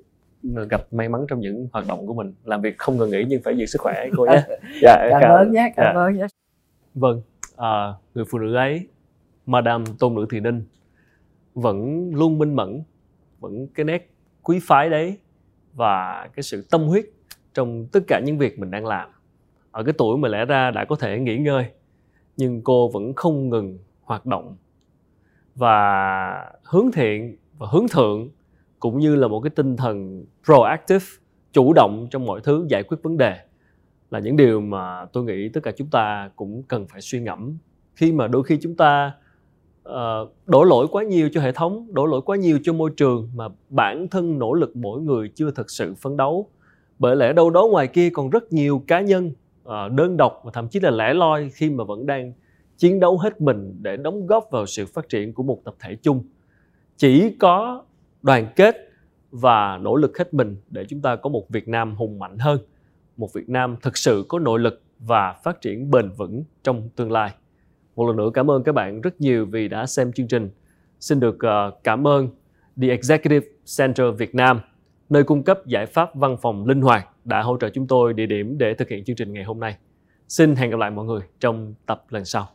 A: gặp may mắn trong những hoạt động của mình. Làm việc không ngừng nghỉ nhưng phải giữ sức khỏe cô nhé.
B: Dạ, cảm, cảm ơn. nhé cảm dạ. ơn nhé.
A: Vâng à, người phụ nữ ấy Madame Tôn Nữ Thị Ninh vẫn luôn minh mẫn, vẫn cái nét quý phái đấy và cái sự tâm huyết trong tất cả những việc mình đang làm. Ở cái tuổi mà lẽ ra đã có thể nghỉ ngơi, nhưng cô vẫn không ngừng hoạt động và hướng thiện và hướng thượng, cũng như là một cái tinh thần proactive, chủ động trong mọi thứ giải quyết vấn đề, là những điều mà tôi nghĩ tất cả chúng ta cũng cần phải suy ngẫm. Khi mà đôi khi chúng ta uh, đổ lỗi quá nhiều cho hệ thống đổ lỗi quá nhiều cho môi trường mà bản thân nỗ lực mỗi người chưa thực sự phấn đấu. Bởi lẽ đâu đó ngoài kia còn rất nhiều cá nhân uh, đơn độc và thậm chí là lẻ loi khi mà vẫn đang chiến đấu hết mình để đóng góp vào sự phát triển của một tập thể chung. Chỉ có đoàn kết và nỗ lực hết mình để chúng ta có một Việt Nam hùng mạnh hơn một Việt Nam thực sự có nội lực và phát triển bền vững trong tương lai một lần nữa cảm ơn các bạn rất nhiều vì đã xem chương trình. Xin được ờ, cảm ơn The Executive Center Việt Nam, nơi cung cấp giải pháp văn phòng linh hoạt đã hỗ trợ chúng tôi địa điểm để thực hiện chương trình ngày hôm nay. Xin hẹn gặp lại mọi người trong tập lần sau.